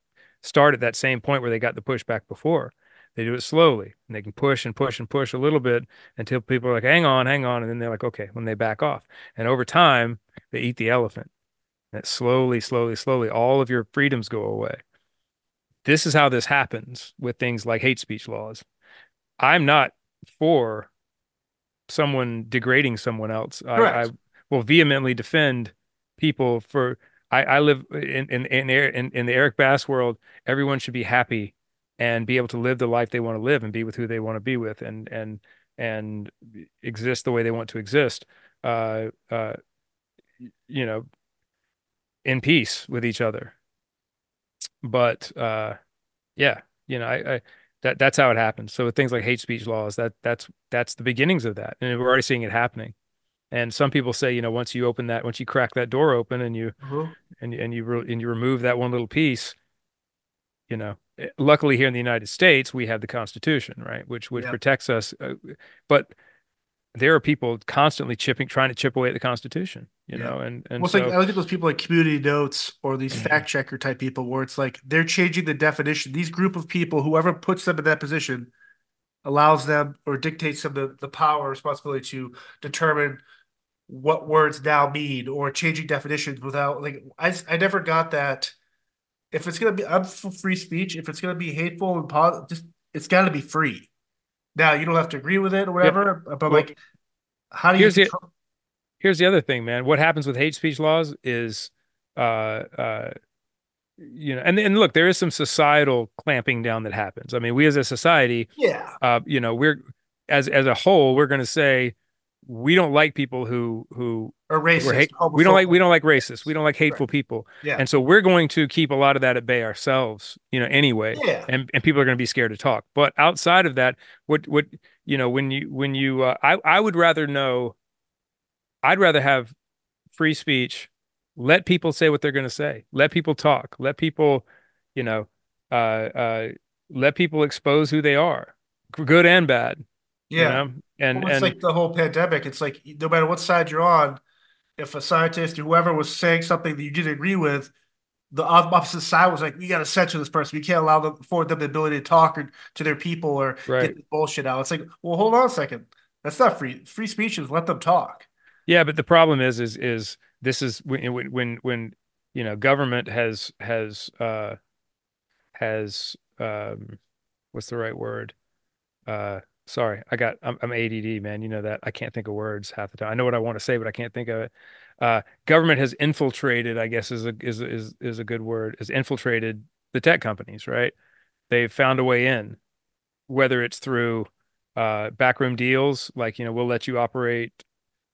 start at that same point where they got the pushback before. They do it slowly and they can push and push and push a little bit until people are like, hang on, hang on. And then they're like, okay, when they back off. And over time, they eat the elephant. And slowly, slowly, slowly, all of your freedoms go away. This is how this happens with things like hate speech laws. I'm not for someone degrading someone else. I, I will vehemently defend people for I, I live in in in, in in the Eric Bass world. Everyone should be happy and be able to live the life they want to live and be with who they want to be with and and and exist the way they want to exist. Uh, uh, you know, in peace with each other. But uh, yeah, you know, I, I that that's how it happens. So with things like hate speech laws, that that's that's the beginnings of that, and we're already seeing it happening. And some people say, you know, once you open that, once you crack that door open, and you Uh-huh. and and you re- and you remove that one little piece, you know, luckily here in the United States we have the Constitution, right, which which Yeah. protects us. Uh, but there are people constantly chipping, trying to chip away at the Constitution, you Yeah. know, and and Well, so like I look at those people like community notes or these Mhm. fact checker type people where it's like they're changing the definition. These group of people, whoever puts them in that position, allows them or dictates them the, the power responsibility to determine what words now mean or changing definitions without like I, I never got that. If it's gonna be I'm for free speech, if it's gonna be hateful and po- just it's gotta be free. Now you don't have to agree with it or whatever, but Well, like how do you here's the- here's the other thing, man. What happens with hate speech laws is, uh, uh, you know, and and look, there is some societal clamping down that happens. I mean, we as a society, yeah uh, you know, we're as as a whole, we're going to say we don't like people who who or racist, hate, we don't like we don't like racists, we don't like hateful people, yeah and so we're going to keep a lot of that at bay ourselves, you know, anyway. yeah and and people are going to be scared to talk. But outside of that, what what you know when you when you uh, I I would rather know. I'd rather have free speech. Let people say what they're going to say. Let people talk. Let people, you know, uh, uh, let people expose who they are, good and bad. You yeah. know, and Well, it's and like the whole pandemic. It's like no matter what side you're on, if a scientist or whoever was saying something that you didn't agree with, the opposite side was like, "We got to censor this person. We can't allow them afford them the ability to talk or, to their people or right. get this bullshit out." It's like, well, hold on a second. That's not free. Free speech is let them talk. Yeah, but the problem is, is, is this is when, when, when, when, you know, government has, has, uh, has, um, what's the right word? Uh, sorry, I got, I'm, I'm ADD, man. You know that I can't think of words half the time. I know what I want to say, but I can't think of it. Uh, government has infiltrated, I guess is a, is, is, is a good word, has infiltrated the tech companies, right? They've found a way in, whether it's through, uh, backroom deals, like, you know, we'll let you operate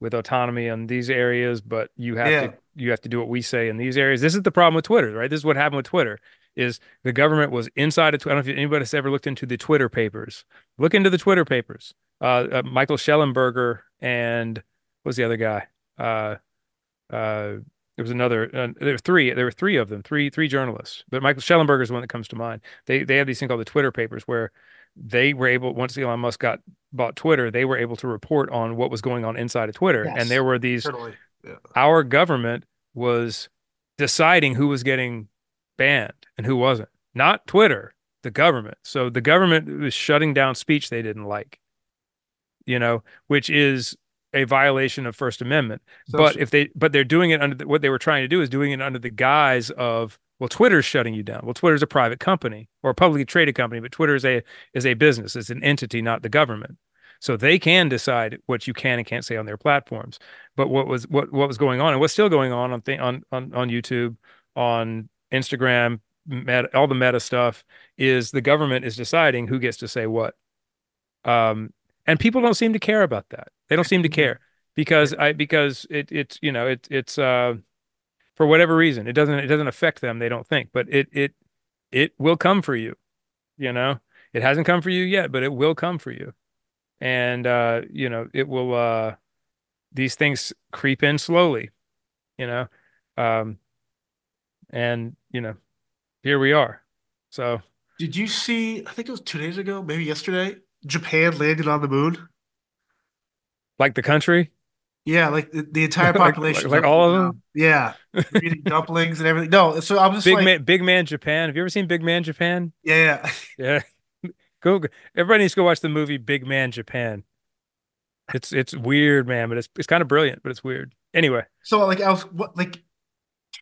with autonomy on these areas, but you have Yeah. to you have to do what we say in these areas. This is the problem with Twitter, right? This is what happened with Twitter. Is the government was inside of Twitter. I don't know if anybody's ever looked into the Twitter papers. Look into the Twitter papers. Uh, uh, Michael Shellenberger and what was the other guy? Uh, uh, there was another. Uh, there were three. There were three of them. Three three journalists. But Michael Shellenberger is the one that comes to mind. They they have these thing called the Twitter papers where they were able once Elon Musk got bought Twitter, they were able to report on what was going on inside of Twitter. Yes. And there were these Totally. Yeah. our government was deciding who was getting banned and who wasn't. Not Twitter, the government. So the government was shutting down speech they didn't like. You know, which is a violation of First Amendment. So but if they but they're doing it under the, what they were trying to do is doing it under the guise of well Twitter's shutting you down. Well Twitter's a private company or a publicly traded company, but Twitter is a is a business. It's an entity, not the government. So they can decide what you can and can't say on their platforms. But what was what what was going on and what's still going on on th- on, on on YouTube, on Instagram, meta, all the meta stuff is the government is deciding who gets to say what. Um, and people don't seem to care about that. They don't seem to care because I because it it's you know it it's uh for whatever reason it doesn't it doesn't affect them. They don't think, but it it it will come for you. You know, it hasn't come for you yet, but it will come for you. And uh, you know, it will uh these things creep in slowly, you know. Um and you know, here we are. So Did you see? I think it was two days ago, maybe yesterday. Japan landed on the moon. like the country, Yeah, like the, the entire population. like- like all of them? Yeah, eating dumplings and everything. No, so I'm just Big like, Man Big Man Japan. Have you ever seen Big Man Japan? yeah, yeah. Yeah. Go go- everybody needs to go watch the movie Big Man Japan. It's it's weird, man, but it's it's kind of brilliant, but it's weird. Anyway, So like I was what like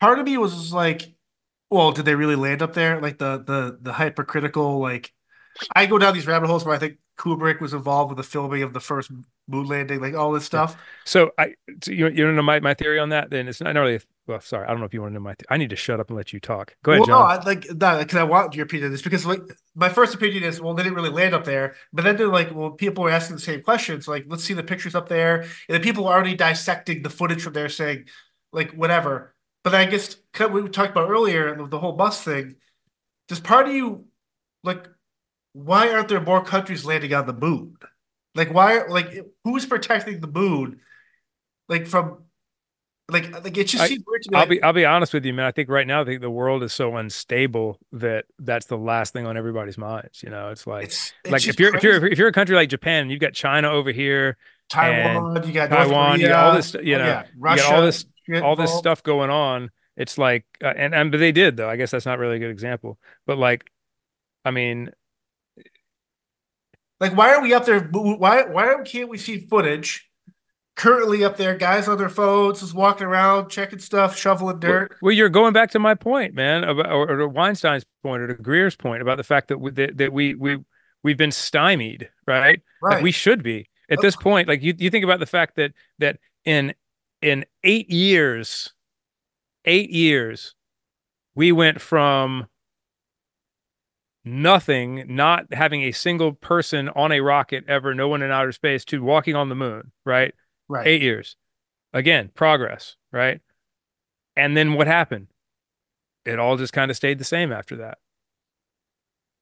part of me was like, well, did they really land up there? Like the the the hypercritical like I go down these rabbit holes where I think Kubrick was involved with the filming of the first moon landing, like all this stuff. So I, so you you don't know my, my theory on that? Then it's not really. Well, sorry, I don't know if you want to know my. Th- I need to shut up and let you talk. Go ahead, Well, no, John. I, like that because I want your opinion on this because like my first opinion is well they didn't really land up there, but then they're like well people were asking the same questions like let's see the pictures up there, and then people were already dissecting the footage from there saying like whatever. But I guess kind of what we talked about earlier the whole bus thing. Does part of you like why aren't there more countries landing on the moon? Like why like who's protecting the moon like from like like it just I, seems weird to me. I'll be I'll be honest with you, man. I think right now, I think the world is so unstable that that's the last thing on everybody's minds. You know, it's like it's, it's like if you're if you're if you're a country like Japan, you've got China over here, Taiwan, you got Taiwan, you got all this, you oh, know, yeah, you Russia, got all this all this involved. stuff going on. It's like, uh, and and but they did though. I guess that's not really a good example. But like, I mean, Like, why are we up there? Why why can't we see footage currently up there? Guys on their phones, just walking around, checking stuff, shoveling dirt. well, you're going back to my point, man, about, or, or to Weinstein's point, or to Greer's point about the fact that we, that, that we we we've been stymied, right? Like Right. we should be at this point. Like you you think about the fact that that in in eight years, eight years, we went from nothing, not having a single person on a rocket ever, no one in outer space, to walking on the moon, right? Right. Eight years. Again, progress, right? And then what happened? It all just kind of stayed the same after that.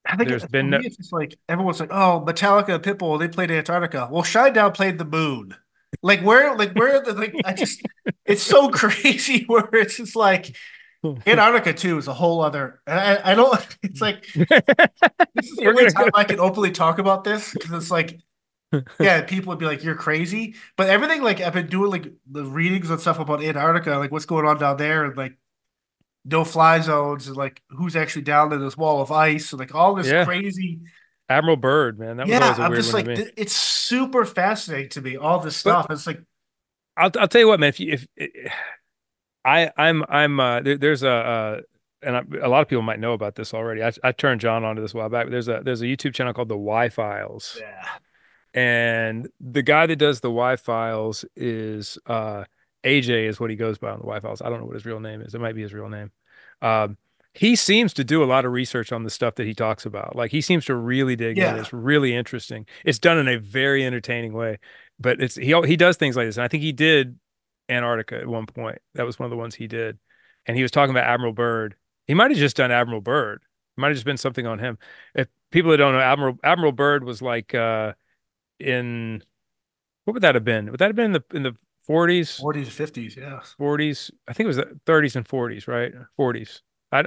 I think There's been no- it's like everyone's like, "Oh, Metallica Pitbull, they played Antarctica." Well, Shinedown played the moon. Like where, like where, the like I just, it's so crazy where it's just like Antarctica too is a whole other. I, I don't. It's like this is the only time I can openly talk about this because it's like, yeah, people would be like, "You're crazy," but everything like I've been doing like the readings and stuff about Antarctica, like what's going on down there, and like no fly zones, and like who's actually down in this wall of ice, and like all this Yeah. crazy. Admiral Byrd, man, that was Yeah, always a I'm weird just one like, to me. it's super fascinating to me. All this stuff. It's like, I'll I'll tell you what, man. If you if I I'm I'm uh there, there's a uh and I, a lot of people might know about this already. I I turned John onto this a while back. There's a there's a YouTube channel called the Why Files, yeah, and the guy that does the Why Files is uh AJ is what he goes by on the Why Files. I don't know what his real name is. It might be his real name. Um, he seems to do a lot of research on the stuff that he talks about. Like he seems to really dig in. It's really interesting. It's done in a very entertaining way. But it's he he does things like this, and I think he did Antarctica at one point. That was one of the ones he did, and he was talking about Admiral Byrd. He might have just done Admiral Byrd. It might have just been something on him. If people that don't know, Admiral Admiral Byrd was like uh in what would that have been? Would that have been in the in the 40s, 40s, 50s. Yeah, 40s? I think it was the 30s and 40s, right? 40s. I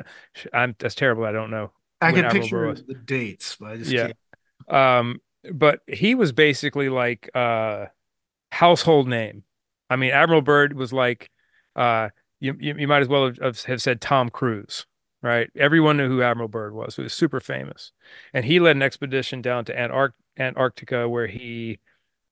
I'm that's terrible. I don't know. I can picture was. the dates, but I just Yeah. can't. Um, but he was basically like uh household name. I mean, Admiral Byrd was like uh you you, you might as well have, have said Tom Cruise, right? Everyone knew who Admiral Byrd was. He was super famous. And he led an expedition down to Antarct Antarctica where he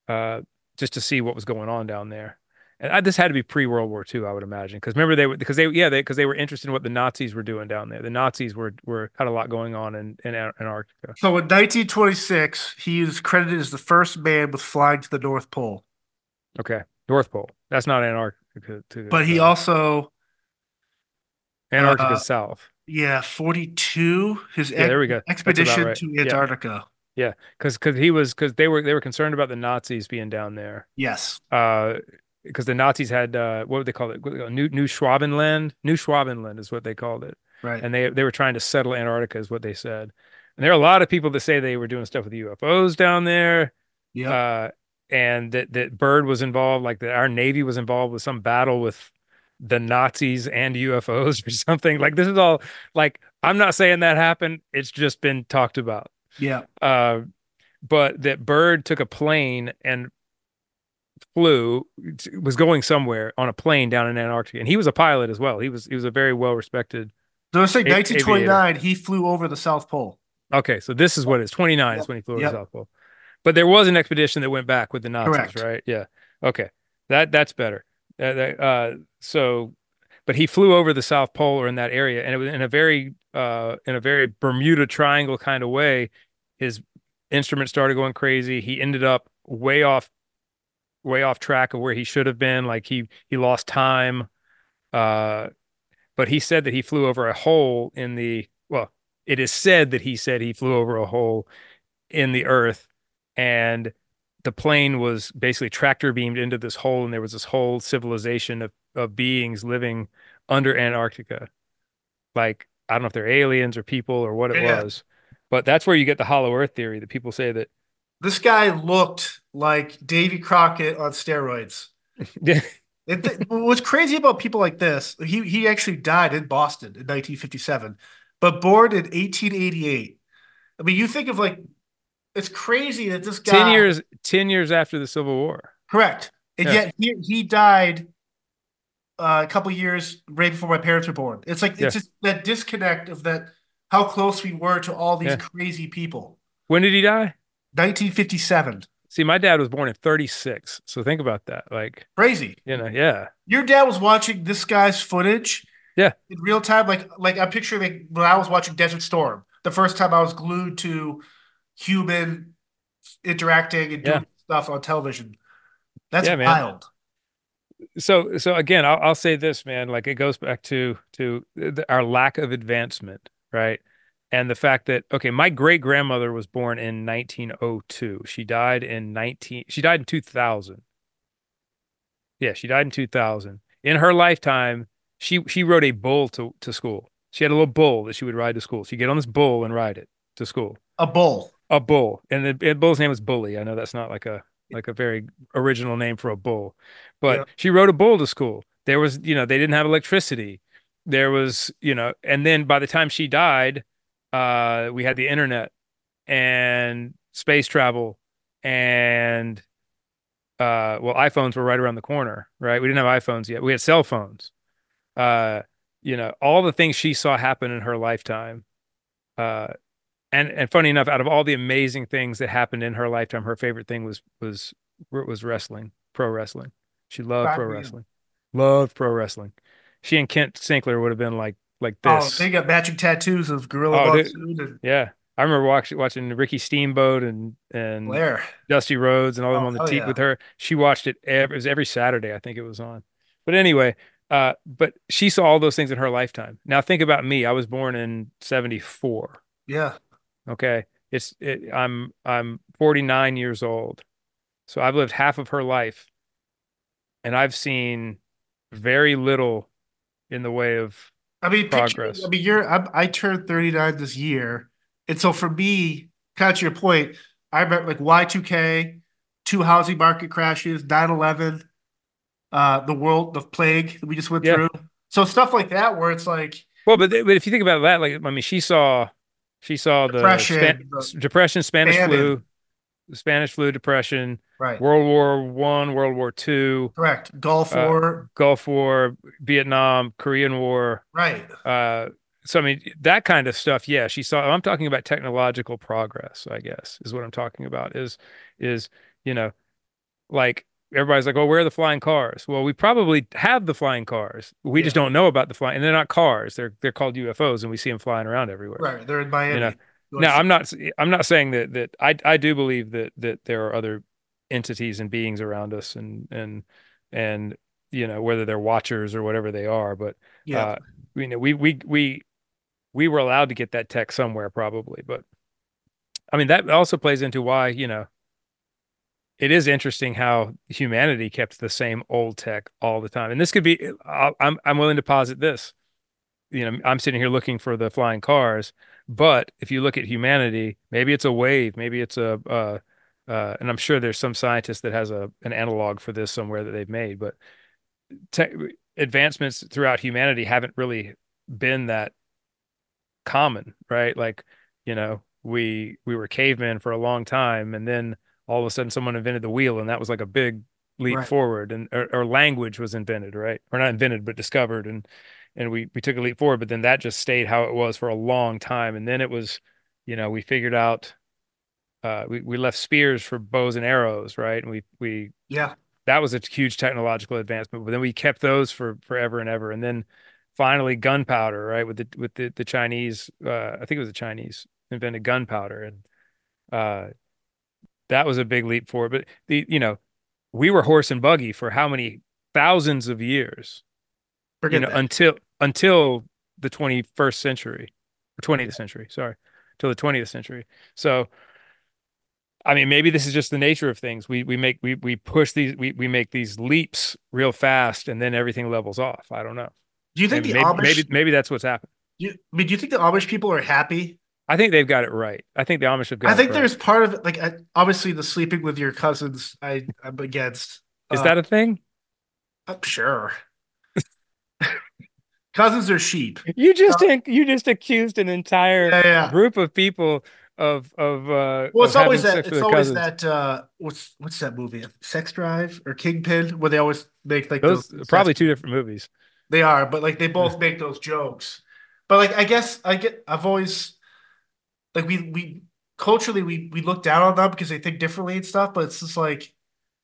uh just to see what was going on down there. And I, this had to be pre-World War II, I would imagine, because remember they were because they yeah they because they were interested in what the Nazis were doing down there. The Nazis were were had a lot going on in in Antarctica. So in 1926, he is credited as the first man with flying to the North Pole. Okay, North Pole. That's not Antarctica. To, But he uh, also, Antarctica uh, south. yeah, 42, his Yeah, there we go. Expedition right. to. Antarctica. Yeah, because because he was because they were they were concerned about the Nazis being down there. Yes. Uh, because the Nazis had uh what would they call it? New New Schwabenland. New Schwabenland is what they called it, Right. and they they were trying to settle Antarctica, is what they said. And there are a lot of people that say they were doing stuff with UFOs down there. yeah. uh, and that that Byrd was involved, like that our Navy was involved with some battle with the Nazis and UFOs or something. Like this is all like I'm not saying that happened. It's just been talked about. yeah. Uh, but that Byrd took a plane and flew was going somewhere on a plane down in Antarctica, and he was a pilot as well. He was he was a very well respected. So let's say A- 1929, he flew over the South Pole. Okay, so this is what it is. 29 Yep. is when he flew over Yep. the South Pole. But there was an expedition that went back with the Nazis, Correct. right? Yeah. Okay. That that's better. Uh, that- uh, so, but he flew over the South Pole or in that area, and it was in a very uh in a very Bermuda Triangle kind of way. His instruments started going crazy. He ended up way off way off track of where he should have been. Like he he lost time. Uh, but he said that he flew over a hole in the well, it is said that he said he flew over a hole in the earth and the plane was basically tractor beamed into this hole and there was this whole civilization of, of beings living under Antarctica. Like I don't know if they're aliens or people or what it Yeah. was, but that's where you get the hollow earth theory that people say that This guy looked like Davy Crockett on steroids. It, what's crazy about people like this, he he actually died in Boston in 1957, but born in 1888. I mean, you think of like, it's crazy that this guy 10 years 10 years after the Civil War. correct, and Yeah. yet he he died uh, a couple years right before my parents were born. It's like Yeah. it's just that disconnect of that how close we were to all these Yeah. crazy people. When did he die? 1957, See, my dad was born in 36. So think about that. Like, crazy. you know, yeah. Your dad was watching this guy's footage Yeah. in real time. Like, like I picture like when I was watching Desert Storm, the first time I was glued to human interacting and doing Yeah. stuff on television. That's Yeah, wild. so so again I'll, I'll say this man like it goes back to to the, our lack of advancement right and the fact that okay my great grandmother was born in 1902 she died in 19 she died in 2000 yeah she died in 2000 in her lifetime she she rode a bull to to school. She had a little bull that she would ride to school. She'd get on this bull and ride it to school. A bull. a bull. And the, the bull's name was bully. I know that's not like a like a very original name for a bull. But Yeah. she rode a bull to school. There was you know they didn't have electricity. There was you know and then by the time she died uh we had the internet and space travel and uh well iPhones were right around the corner right? We didn't have iPhones yet. We had cell phones. Uh you know all the things she saw happen in her lifetime uh and and funny enough, out of all the amazing things that happened in her lifetime, her favorite thing was was was wrestling, pro wrestling. She loved pro wrestling, loved pro wrestling. She and Kent Sinkler would have been like like this. Oh, they got matching tattoos of Gorilla Oh, and yeah, I remember watching watching Ricky Steamboat and and Flair. Dusty Rhodes and all them Oh, on the team yeah. with her. She watched it every, it was every Saturday, I think it was on. But anyway, uh, but she saw all those things in her lifetime. Now think about me. I was born in 74. Yeah. Okay. It's it, I'm I'm 49 years old. So I've lived half of her life and I've seen very little in the way of I mean, picture, Progress. I mean, you're. I, I turned 39 this year, and so for me, kind of to your point, I remember like Y2K, two housing market crashes, 9/11, uh, the world, the plague that we just went Yeah. through. So stuff like that, where it's like, well, but but if you think about that, like I mean, she saw she saw the Depression, Span- the depression, Spanish famine. flu, Spanish flu, depression, right, World War One, World War Two, correct, Gulf Uh, War, Gulf War, Vietnam, Korean War. right, Uh, so I mean that kind of stuff. Yeah, she saw. I'm talking about technological progress. I guess is what I'm talking about. Is is you know, like everybody's like, oh, where are the flying cars? Well, we probably have the flying cars. We just don't know about the flying, and they're not cars. They're they're called UFOs, and we see them flying around everywhere. right. They're in Miami. know, You Now, I'm not I'm not saying that that I I do believe that that there are other entities and beings around us, and and and you know whether they're watchers or whatever they are, but yeah, uh, you know, we we we we were allowed to get that tech somewhere probably, but I mean that also plays into why, you know, it is interesting how humanity kept the same old tech all the time. And this could be I'm I'm willing to posit this. You know, I'm sitting here looking for the flying cars, but if you look at humanity, maybe it's a wave, maybe it's a uh uh, and I'm sure there's some scientist that has a an analog for this somewhere that they've made, but tech advancements throughout humanity haven't really been that common, right? Like, you know, we we were cavemen for a long time, and then all of a sudden someone invented the wheel, and that was like a big leap Right. forward, and or, or language was invented, right? Or not invented, but discovered, and and we we took a leap forward, but then that just stayed how it was for a long time, and then it was, you know, we figured out. Uh, we, we left spears for bows and arrows, right? And we we yeah, that was a huge technological advancement. But then we kept those for forever and ever. And then finally gunpowder, right? With the with the, the Chinese, uh, I think it was the Chinese invented gunpowder. And uh, that was a big leap forward. But the you know, we were horse and buggy for how many thousands of years, you know, that. until until the 21st century or 20th century, sorry, till the 20th century. So I mean, maybe this is just the nature of things. We we make we we push these we we make these leaps real fast and then everything levels off. I don't know. Do you think Maybe the maybe Amish? maybe maybe that's what's happened. Do you, I mean, do you think the Amish people are happy? I think they've got it right. I think the Amish have I got it think right. there's part of it, like I, obviously the sleeping with your cousins. I I'm against. Is Uh, that a thing? I'm sure. Cousins are sheep. You just you just accused an entire Yeah, yeah. group of people of of uh Well, it's always that. It's always cousins. that. uh What's what's that movie? Sex Drive or Kingpin, where they always make like those. Those probably two different movies. They are, but like they both make those jokes. But like I guess I get. I've always like we we culturally we we look down on them because they think differently and stuff. But it's just like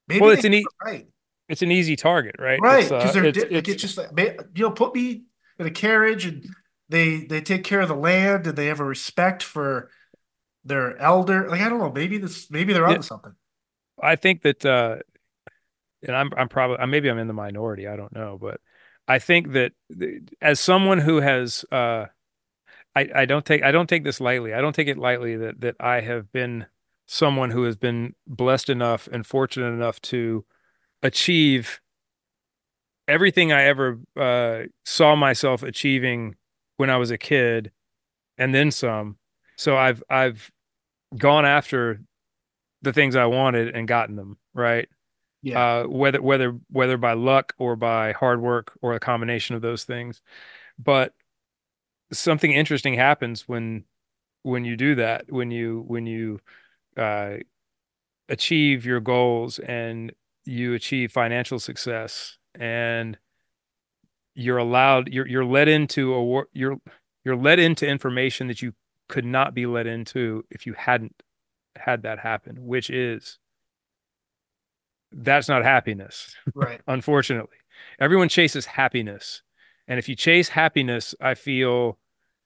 maybe Well, it's an e right, it's an easy target, right? right? Because uh they're it's di- like it's it's just like you know put me in a carriage and they they take care of the land and they have a respect for their elder. Like I don't know, maybe this maybe they're yeah, onto something. I think that uh and I'm I'm probably maybe I'm in the minority, I don't know, but I think that th- as someone who has uh I I don't take I don't take this lightly. I don't take it lightly that that I have been someone who has been blessed enough and fortunate enough to achieve everything I ever uh, saw myself achieving when I was a kid, and then some. So I've I've gone after the things I wanted and gotten them, right? Yeah, Uh, whether whether whether by luck or by hard work or a combination of those things. But something interesting happens when when you do that, when you when you uh, achieve your goals and you achieve financial success and you're allowed you're you're led into a you're you're led into information that you could not be let into if you hadn't had that happen, which is that's not happiness, right. unfortunately. Everyone chases happiness. And if you chase happiness, I feel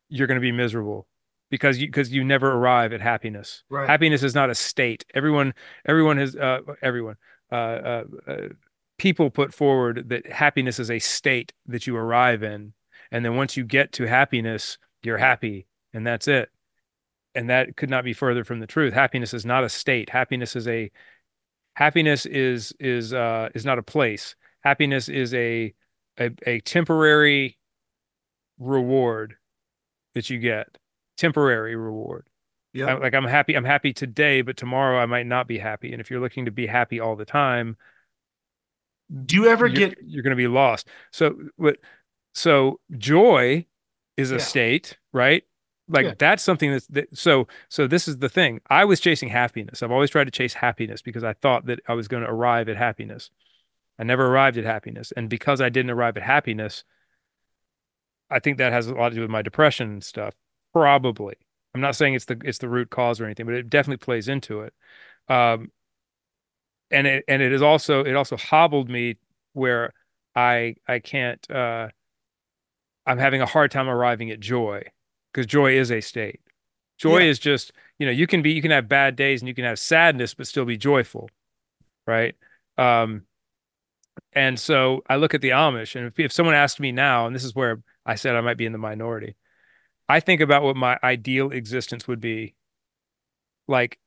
you're going to be miserable because you because you never arrive at happiness. Right. Happiness is not a state. Everyone everyone has uh, everyone uh, uh, uh, people put forward that happiness is a state that you arrive in, and then once you get to happiness, you're happy, and that's it. And that could not be further from the truth. Happiness is not a state. Happiness is a happiness is is uh is not a place. Happiness is a a, a temporary reward that you get. Temporary reward. Yep. like I'm happy I'm happy today, but tomorrow I might not be happy. And if you're looking to be happy all the time, Do you ever you're get? you're going to be lost. So what so joy is a Yeah, state, right? Yeah, Like that's something that's that, so so this is the thing. I was chasing happiness. I've always tried to chase happiness because I thought that I was going to arrive at happiness. I never arrived at happiness. And because I didn't arrive at happiness, I think that has a lot to do with my depression and stuff. Probably. I'm not saying it's the it's the root cause or anything, but it definitely plays into it. Um, and it and it is also it also hobbled me where I I can't uh I'm having a hard time arriving at joy because joy is a state. Joy yeah. is just, you know, you can be you can have bad days and you can have sadness but still be joyful, right? Um and so I look at the Amish and if, if someone asked me now, and this is where I said I might be in the minority, I think about what my ideal existence would be. Like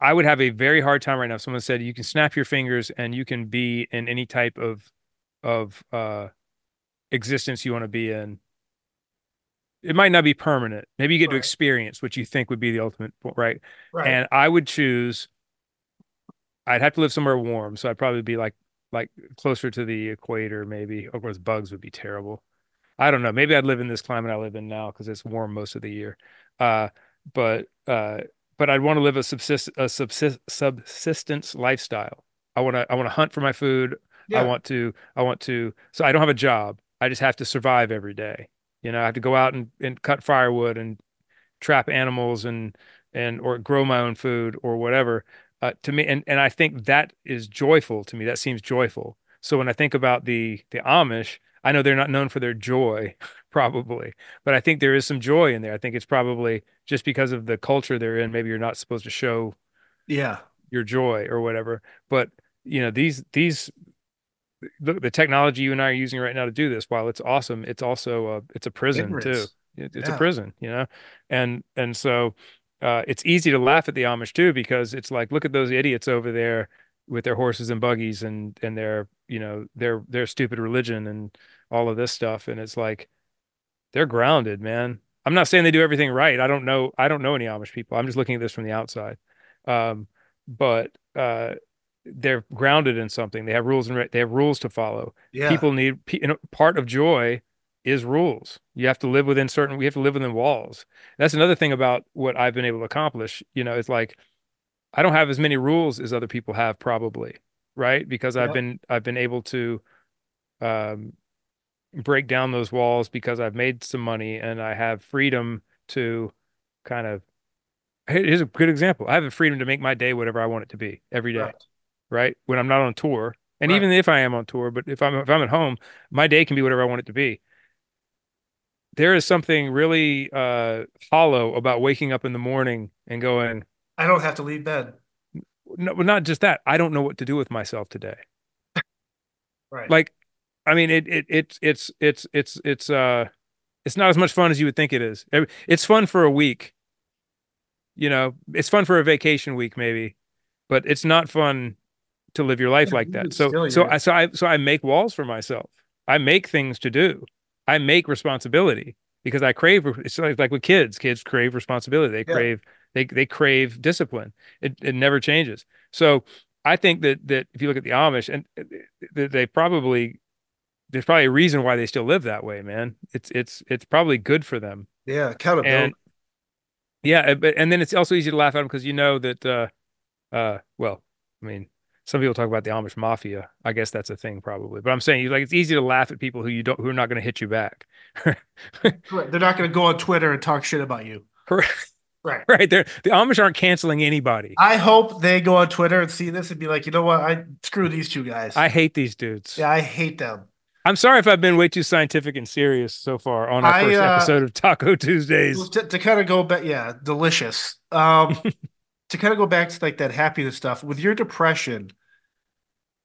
I would have a very hard time right now if someone said you can snap your fingers and you can be in any type of of uh existence you want to be in. It might not be permanent. Maybe you get to experience what you think would be the ultimate, po- right? Right. And I would choose I'd have to live somewhere warm, so I'd probably be like like closer to the equator maybe. Of course, bugs would be terrible. I don't know. Maybe I'd live in this climate I live in now because it's warm most of the year. Uh, but uh, but I'd want to live a subsist a subsist subsistence lifestyle. I want to I want to hunt for my food. I want to I want to so I don't have a job. I just have to survive every day. You know, I have to go out and, and cut firewood and trap animals and and or grow my own food or whatever. Uh, to me, and and I think that is joyful to me. That seems joyful. So when I think about the the Amish, I know they're not known for their joy, probably, but I think there is some joy in there. I think it's probably just because of the culture they're in. Maybe you're not supposed to show Yeah. your joy or whatever. But you know, these these the, the technology you and I are using right now to do this, while it's awesome, it's also a, it's a prison too. It, it's a prison, you know, and and so uh, it's easy to laugh at the Amish too because it's like, look at those idiots over there with their horses and buggies and and their you know their their stupid religion and all of this stuff, and it's like they're grounded, man. I'm not saying they do everything right. I don't know. I don't know any Amish people. I'm just looking at this from the outside. Um, but uh, they're grounded in something. They have rules and they have rules to follow. Yeah. People need pe- you know, part of joy is rules. You have to live within certain. We have to live within walls. That's another thing about what I've been able to accomplish. You know, it's like I don't have as many rules as other people have probably, right? Because I've been I've been able to um, break down those walls because I've made some money and I have freedom to kind of. Here's a good example. I have the freedom to make my day whatever I want it to be every day, Right. Right? When I'm not on tour, and Right. even if I am on tour, but if I'm if I'm at home, my day can be whatever I want it to be. There is something really uh, hollow about waking up in the morning and going, I don't have to leave bed. no, not just that. I don't know what to do with myself today. Right. Like, I mean, it it it's it's it's it's it's uh, it's not as much fun as you would think it is. It's fun for a week. You know, it's fun for a vacation week maybe, but it's not fun to live your life Yeah, like that. So so I so I so I make walls for myself. I make things to do. I make responsibility because I crave. It's like, like with kids. Kids crave responsibility. They Yeah. crave they they crave discipline. It it never changes. So I think that that if you look at the Amish and uh, they, probably there's probably a reason why they still live that way, man. It's it's it's probably good for them. Yeah. Accountability. And yeah, but and then it's also easy to laugh at them because you know that uh uh well, I mean, some people talk about the Amish mafia. I guess that's a thing probably. But I'm saying like it's easy to laugh at people who you don't who are not going to hit you back. They're not going to go on Twitter and talk shit about you. Correct. Right. Right. They're the Amish aren't canceling anybody. I hope they go on Twitter and see this and be like, you know what? I screw these two guys. I hate these dudes. yeah, I hate them. I'm sorry if I've been way too scientific and serious so far on our I, first uh, episode of Talk O'Tuesdays. To, to kind of go back, yeah, delicious. Um, to kind of go back to like that happiness stuff with your depression.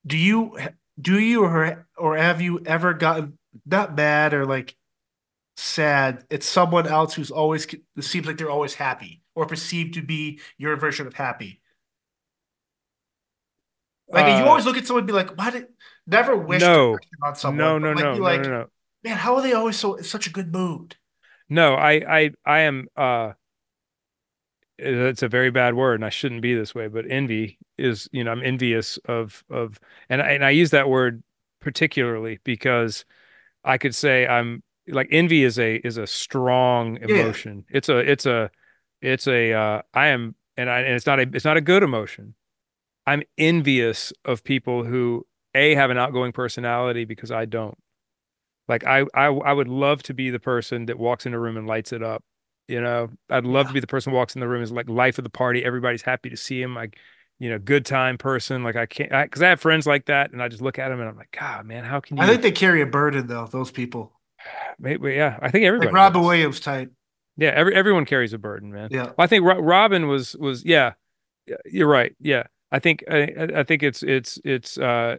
Do you do you or or have you ever gotten not mad or like sad? It's someone else who's always it seems like they're always happy or perceived to be your version of happy. Like you Uh, always look at someone and be like, "Why did never wish No. on someone?" no, no, like, no, no, like, no, no. Man, how are they always so such a good mood? No, I, I, I am. Uh, it's a very bad word, and I shouldn't be this way. But envy is, you know, I'm envious of of, and I, and I use that word particularly because I could say I'm like envy is a is a strong Yeah. emotion. It's a it's a it's a uh, I am, and I and it's not a it's not a good emotion. I'm envious of people who a have an outgoing personality because I don't. Like I, I, I would love to be the person that walks in a room and lights it up. You know, I'd love Yeah. to be the person who walks in the room is like life of the party. Everybody's happy to see him. Like, you know, good time person. Like I can't, because I, have friends like that, and I just look at them and I'm like, God, man, how can you? I think they carry a burden though. Those people, Maybe, yeah, I think everybody. like Robin does. Williams type. Yeah, every everyone carries a burden, man. Yeah. Well, I think Ro- Robin was was yeah, you're right. Yeah, I think I, I I think it's it's it's. uh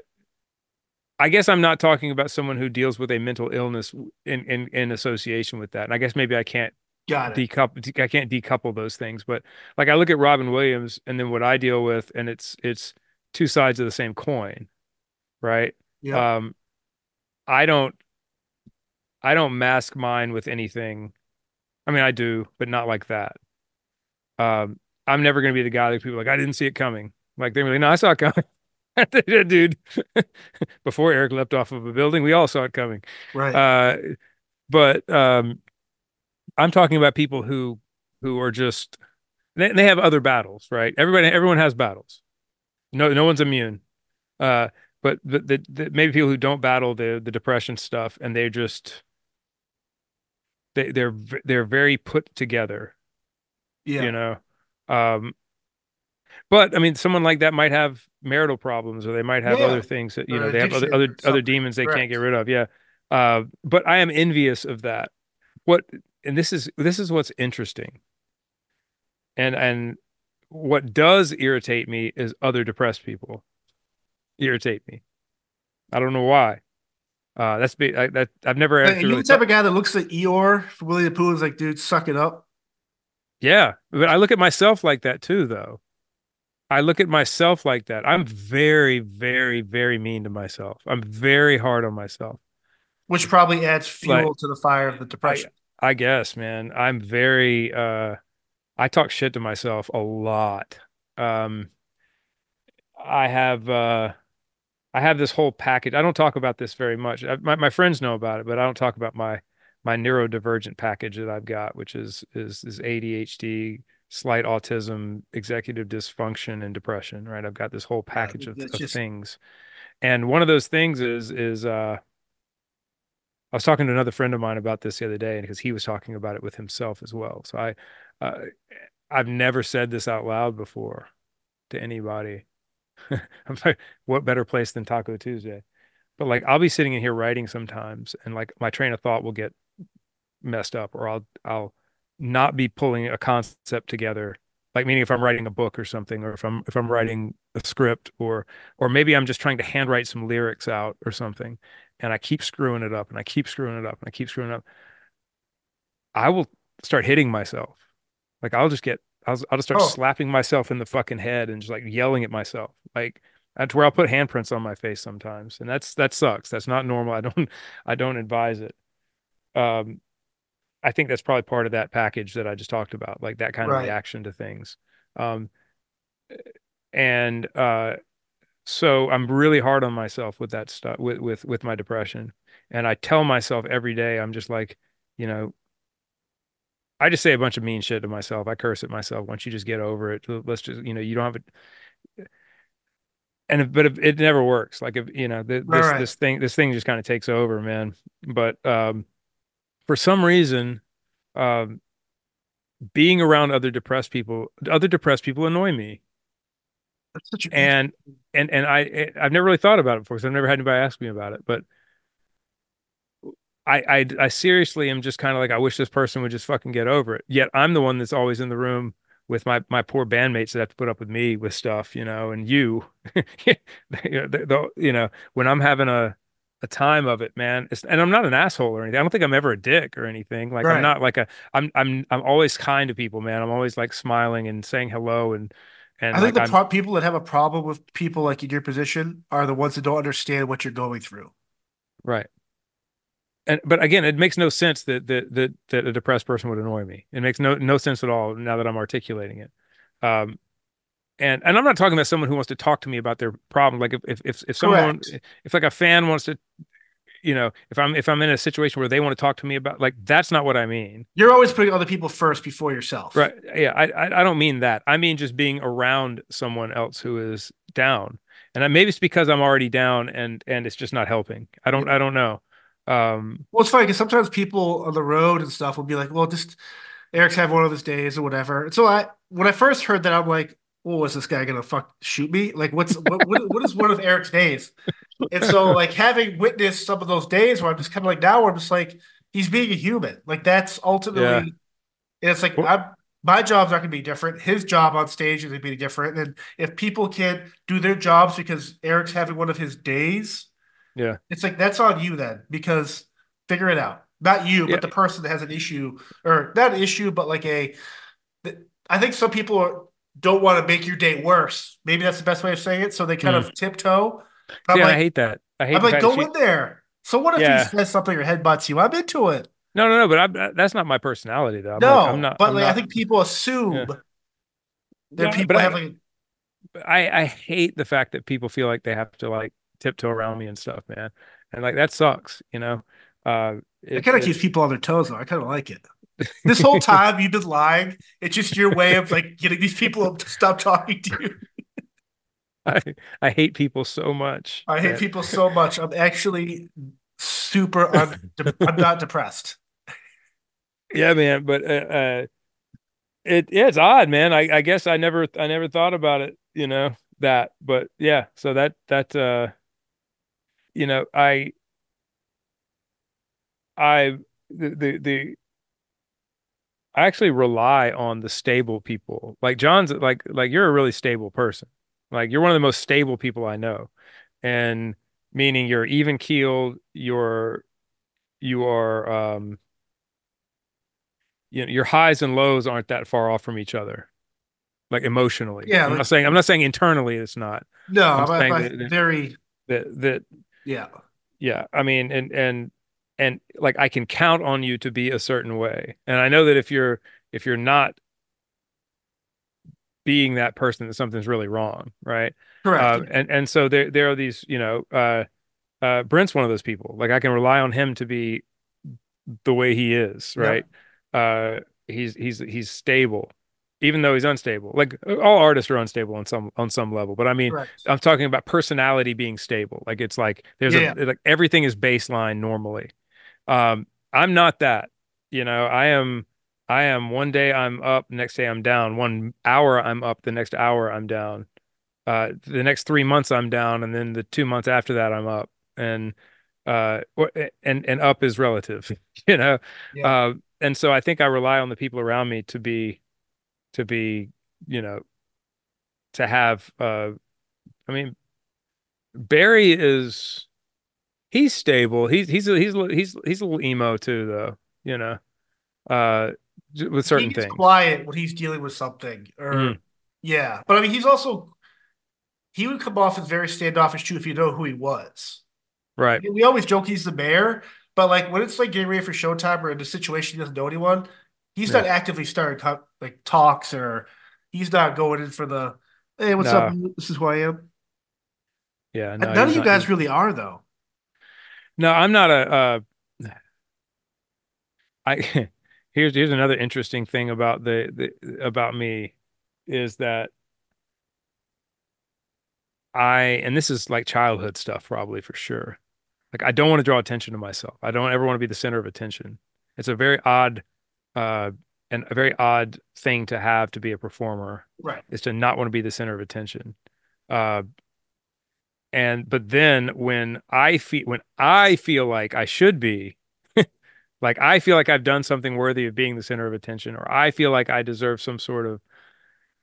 I guess I'm not talking about someone who deals with a mental illness in in in association with that. And I guess maybe I can't Got it. decouple I can't decouple those things. But like I look at Robin Williams and then what I deal with, and it's it's two sides of the same coin, right? Yeah. Um, I don't I don't mask mine with anything. I mean, I do, but not like that. Um, I'm never going to be the guy that people are like, I didn't see it coming. Like they're like, no, I saw it coming. Dude, before Eric leapt off of a building, we all saw it coming. right. Uh, but um, I'm talking about people who who are just they, they have other battles, right? Everybody, everyone has battles. No, no one's immune. Uh, but the, the, the maybe people who don't battle the the depression stuff and they're just they they're they're very put together, yeah. you know. Um, but I mean, someone like that might have marital problems, or they might have Yeah. other things that you Or know they have other other other demons they can't get rid of. Yeah. Uh, but I am envious of that. What and this is this is what's interesting. And and what does irritate me is other depressed people irritate me. I don't know why. Uh, that's be I, that I've never you really the type thought- of guy that looks at Eeyore from Winnie the Pooh is like, dude, suck it up. Yeah, but I look at myself like that too, though. I look at myself like that. I'm very, very, very mean to myself. I'm very hard on myself. Which probably adds fuel Like, to the fire of the depression. I guess, man. I'm very uh I talk shit to myself a lot. Um I have uh I have this whole package. I don't talk about this very much. I, my my friends know about it, but I don't talk about my my neurodivergent package that I've got, which is is is ADHD, slight autism, executive dysfunction, and depression, right? I've got this whole package of, of just- things. And one of those things is is uh I was talking to another friend of mine about this the other day, and because he was talking about it with himself as well. So I, uh, I've never said this out loud before to anybody. I'm like, what better place than Talk O'Tuesday? But like, I'll be sitting in here writing sometimes, and like my train of thought will get messed up, or I'll I'll not be pulling a concept together. Like meaning if I'm writing a book or something, or if I'm if I'm writing a script, or or maybe I'm just trying to handwrite some lyrics out or something, and I keep screwing it up and I keep screwing it up and I keep screwing up, I will start hitting myself. Like I'll just get, I'll, I'll just start Oh. slapping myself in the fucking head and just like yelling at myself. Like that's where I'll put handprints on my face sometimes. And that's, that sucks. That's not normal. I don't, I don't advise it. Um, I think that's probably part of that package that I just talked about, like that kind of reaction to things. Um, and, uh, so I'm really hard on myself with that stuff with with with my depression. And I tell myself every day, I'm just like, you know, I just say a bunch of mean shit to myself. I curse at myself. Once you just get over it, let's just, you know, you don't have it. And if, but if, it never works. Like if you know th- this right. this thing this thing just kind of takes over, man. But um, for some reason, um, being around other depressed people, other depressed people annoy me That's such a and and and I eh, I've never really thought about it before because I've never had anybody ask me about it. But I I I seriously am just kind of like I wish this person would just fucking get over it. Yet I'm the one that's always in the room with my my poor bandmates that have to put up with me with stuff, you know, and you, the, the, uh, you know, when I'm having a a time of it, man. It's, and I'm not an asshole or anything. I don't think I'm ever a dick or anything. Like Right. I'm not like a I'm I'm I'm always kind to people, man. I'm always like smiling and saying hello and and I think like, the I'm- pro- people that have a problem with people like in your position are the ones that don't understand what you're going through. Right. And but again, it makes no sense that that that that a depressed person would annoy me. It makes no no sense at all now that I'm articulating it. Um and and I'm not talking about someone who wants to talk to me about their problem. Like if if if, if someone Correct. if like a fan wants to you know, if I'm if I'm in a situation where they want to talk to me about like that's not what I mean. You're always putting other people first before yourself. Right. Yeah, I I, I don't mean that. I mean just being around someone else who is down. And I, maybe it's because I'm already down and and it's just not helping. I don't I don't know. Um Well, it's funny because sometimes people on the road and stuff will be like, "Well, just Eric's having one of his days or whatever." And so I, when I first heard that, I'm like, Oh, "Well, was this guy gonna fuck shoot me? Like, what's what, what, what is one of Eric's days?" And so, like, having witnessed some of those days where I'm just kind of like, now where I'm just like, he's being a human. Like, that's ultimately, Yeah. it's like, I'm. My job's not to be different. His job on stage is to be different. And if people can't do their jobs because Eric's having one of his days, yeah. it's like that's on you then, because figure it out. Not you, Yeah. but the person that has an issue, or not an issue, but like a. I think some people are, don't want to make your day worse. Maybe that's the best way of saying it. So they kind of tiptoe. But. Yeah, I hate that. I hate that I'm like, go she- in there. So what if Yeah. he says something or headbutts you? I'm into it. No, no, no, but I'm, that's not my personality though. I'm no, like, I'm not, but I'm like, I think people assume Yeah. that No, people but I- like I, I hate the fact that people feel like they have to like tiptoe around me and stuff, man. And like that sucks, you know. Uh, it it, kind of keeps people on their toes though. I kind of like it. This whole time you've been lying. It's just your way of like getting these people to stop talking to you. I, I hate people so much. I hate people so much. I'm actually super. Un- I'm not depressed. Yeah, man. But uh, uh, it yeah, it's odd, man. I, I guess I never I never thought about it, you know, that. But yeah, so that that uh, you know, I I the the, the I actually rely on the stable people. Like John's like like you're a really stable person. Like you're one of the most stable people I know. And meaning you're even keeled, you're you are um you know, your highs and lows aren't that far off from each other. Like emotionally. Yeah, I'm like, not saying I'm not saying internally it's not. no, I'm I'm, saying that very that that yeah, yeah, I mean and and and like I can count on you to be a certain way. And I know that if you're if you're not being that person that something's really wrong, right? correct. Uh, and and so there there are these, you know, uh, uh, Brent's one of those people. Like I can rely on him to be the way he is, Yeah, right? Uh, he's he's he's stable, even though he's unstable. Like all artists are unstable on some on some level, but I mean, correct. I'm talking about personality being stable. Like it's like there's Yeah, a like everything is baseline normally. Um, I'm not that. You know, I am I am one day I'm up, next day I'm down. One hour I'm up, the next hour I'm down. Uh, the next three months I'm down, and then the two months after that I'm up. And uh, and and up is relative, you know. yeah, Uh, and so I think I rely on the people around me to be to be, you know, to have. Uh, I mean, Barry is he's stable. He's he's he's he's he's a little emo too, though. You know, uh, with certain gets things. quiet when he's dealing with something, or Mm, yeah, but I mean, he's also he would come off as very standoffish too if you know who he was. right. We always joke he's the mayor, but like when it's like getting ready for showtime or in a situation he doesn't know anyone, he's Yeah. not actively starting like talks or he's not going in for the hey, what's up? This is who I am. Yeah. And No. None of you guys He's, really are though. No. I'm not a. Uh, I here's here's another interesting thing about the, the about me is that I and this is like childhood stuff probably for sure. Like I don't want to draw attention to myself. I don't ever want to be the center of attention. It's a very odd uh and a very odd thing to have to be a performer Right. is to not want to be the center of attention. Uh and but then when I feel when I feel like I should be like I feel like I've done something worthy of being the center of attention or I feel like I deserve some sort of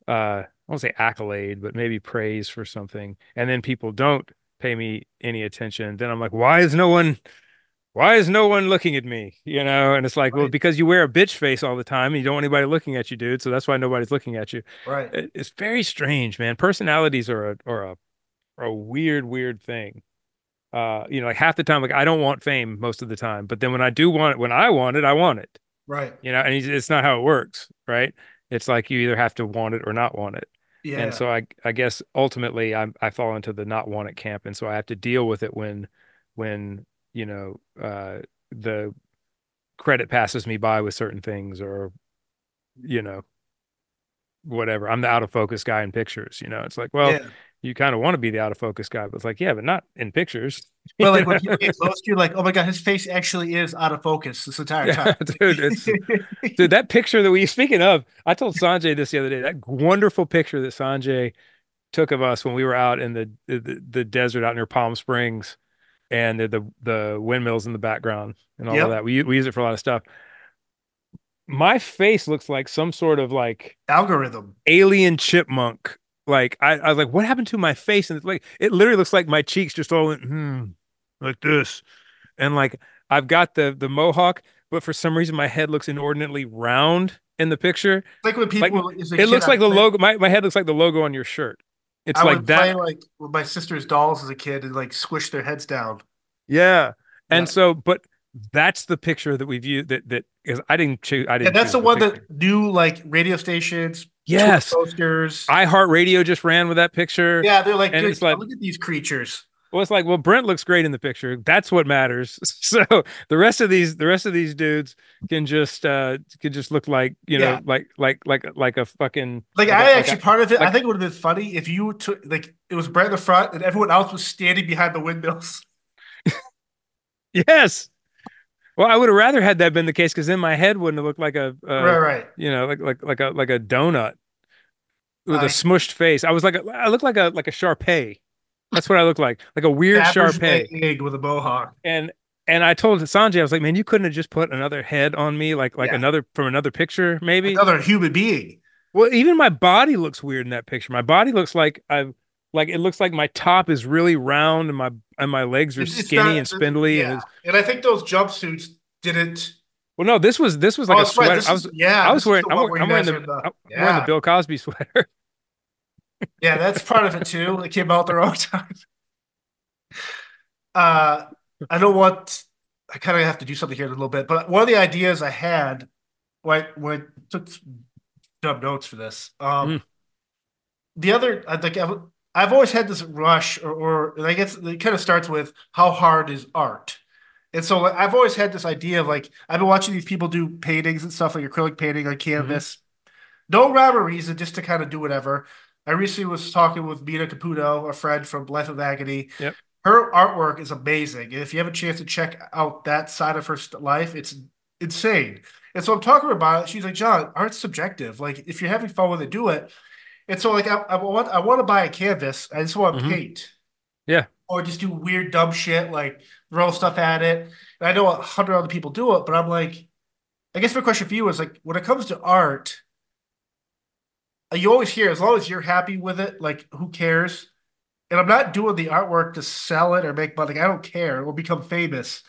uh I won't say accolade, but maybe praise for something, and then people don't pay me any attention, then I'm like, why is no one why is no one looking at me? You know, and it's like, well, because you wear a bitch face all the time and you don't want anybody looking at you, dude. So that's why nobody's looking at you. Right. It's very strange, man. Personalities are a are a a weird, weird thing. Uh, you know, like half the time, like I don't want fame most of the time, but then when I do want it, when I want it, I want it Right. you know, and it's not how it works, right? It's like you either have to want it or not want it. Yeah. And so I I guess ultimately I I fall into the not want it camp, and so I have to deal with it when when you know uh the credit passes me by with certain things or you know whatever. I'm the out of focus guy in pictures, you know. It's like, well, Yeah. You kind of want to be the out of focus guy, but it's like, yeah, but not in pictures. But like when people get close to you, like, oh my God, his face actually is out of focus this entire Yeah, time. dude, it's Dude, that picture that we speaking of, I told Sanjay this the other day. That wonderful picture that Sanjay took of us when we were out in the the, the desert out near Palm Springs, and the, the the windmills in the background and all of that. We we use it for a lot of stuff. My face looks like some sort of like Algorithm. alien chipmunk. Like I, I was like, what happened to my face? And it's like it literally looks like my cheeks just all went hmm, like this, and like I've got the the mohawk, but for some reason my head looks inordinately round in the picture. It's like when people is a it looks like the logo. My my head looks like the logo on your shirt. It's I like that. like with my sister's dolls as a kid and like squish their heads down. Yeah. And Yeah. so, but that's the picture that we view that that is I didn't choose. I didn't. that's choose the one picture. that new like radio stations, Yes. posters. iHeartRadio just ran with that picture. yeah, they're like, And dude, it's like- look at these creatures. Well, it's like, well, Brent looks great in the picture. That's what matters. So the rest of these, the rest of these dudes can just, uh, can just look like, you know, Yeah. like, like, like, like a fucking. Like I like a- actually part of it, I think it would have been funny if you took like it was Brent in the front and everyone else was standing behind the windmills. yes. Well, I would have rather had that been the case because then my head wouldn't have looked like a, uh, right, right. you know, like, like, like a, like a donut with I- a smushed face. I was like, a, I look like a, like a Shar-Pei. That's what I look like, like a weird Shar-Pei. egg with a mohawk. And and I told Sanjay, I was like, man, you couldn't have just put another head on me, like like Yeah, another from another picture, maybe. another human being. Well, even my body looks weird in that picture. My body looks like I've like it looks like my top is really round and my and my legs are it's skinny not. and spindly and Yeah, it's and I think those jumpsuits didn't. well no, this was this was Oh, like a that's right. sweater. This I is was yeah. I was wearing I'm, I'm wearing the the- I'm wearing the Bill Cosby sweater. Yeah, that's part of it too. It came out the wrong time. Uh, I don't know what I kind of have to do something here in a little bit, but one of the ideas I had when when I took dumb notes for this, um, Mm. the other I think I've, always had this rush, or, or and I guess it kind of starts with how hard is art, and so like, I've always had this idea of like I've been watching these people do paintings and stuff like acrylic painting on mm-hmm. canvas, no rhyme or reason, just to kind of do whatever. I recently was talking with Mina Caputo, a friend from Life of Agony. Yep. Her artwork is amazing, and if you have a chance to check out that side of her life, it's insane. And so I'm talking about it. She's like, John, art's subjective. Like, if you're having fun with it, do it. And so, like, I, I want I want to buy a canvas. I just want to Mhm. paint, Yeah. or just do weird dumb shit like throw stuff at it. And I know a hundred other people do it, but I'm like, I guess my question for you is like, when it comes to art, uh, you always hear as long as you're happy with it, like who cares? And I'm not doing the artwork to sell it or make money. I don't care. It will become famous.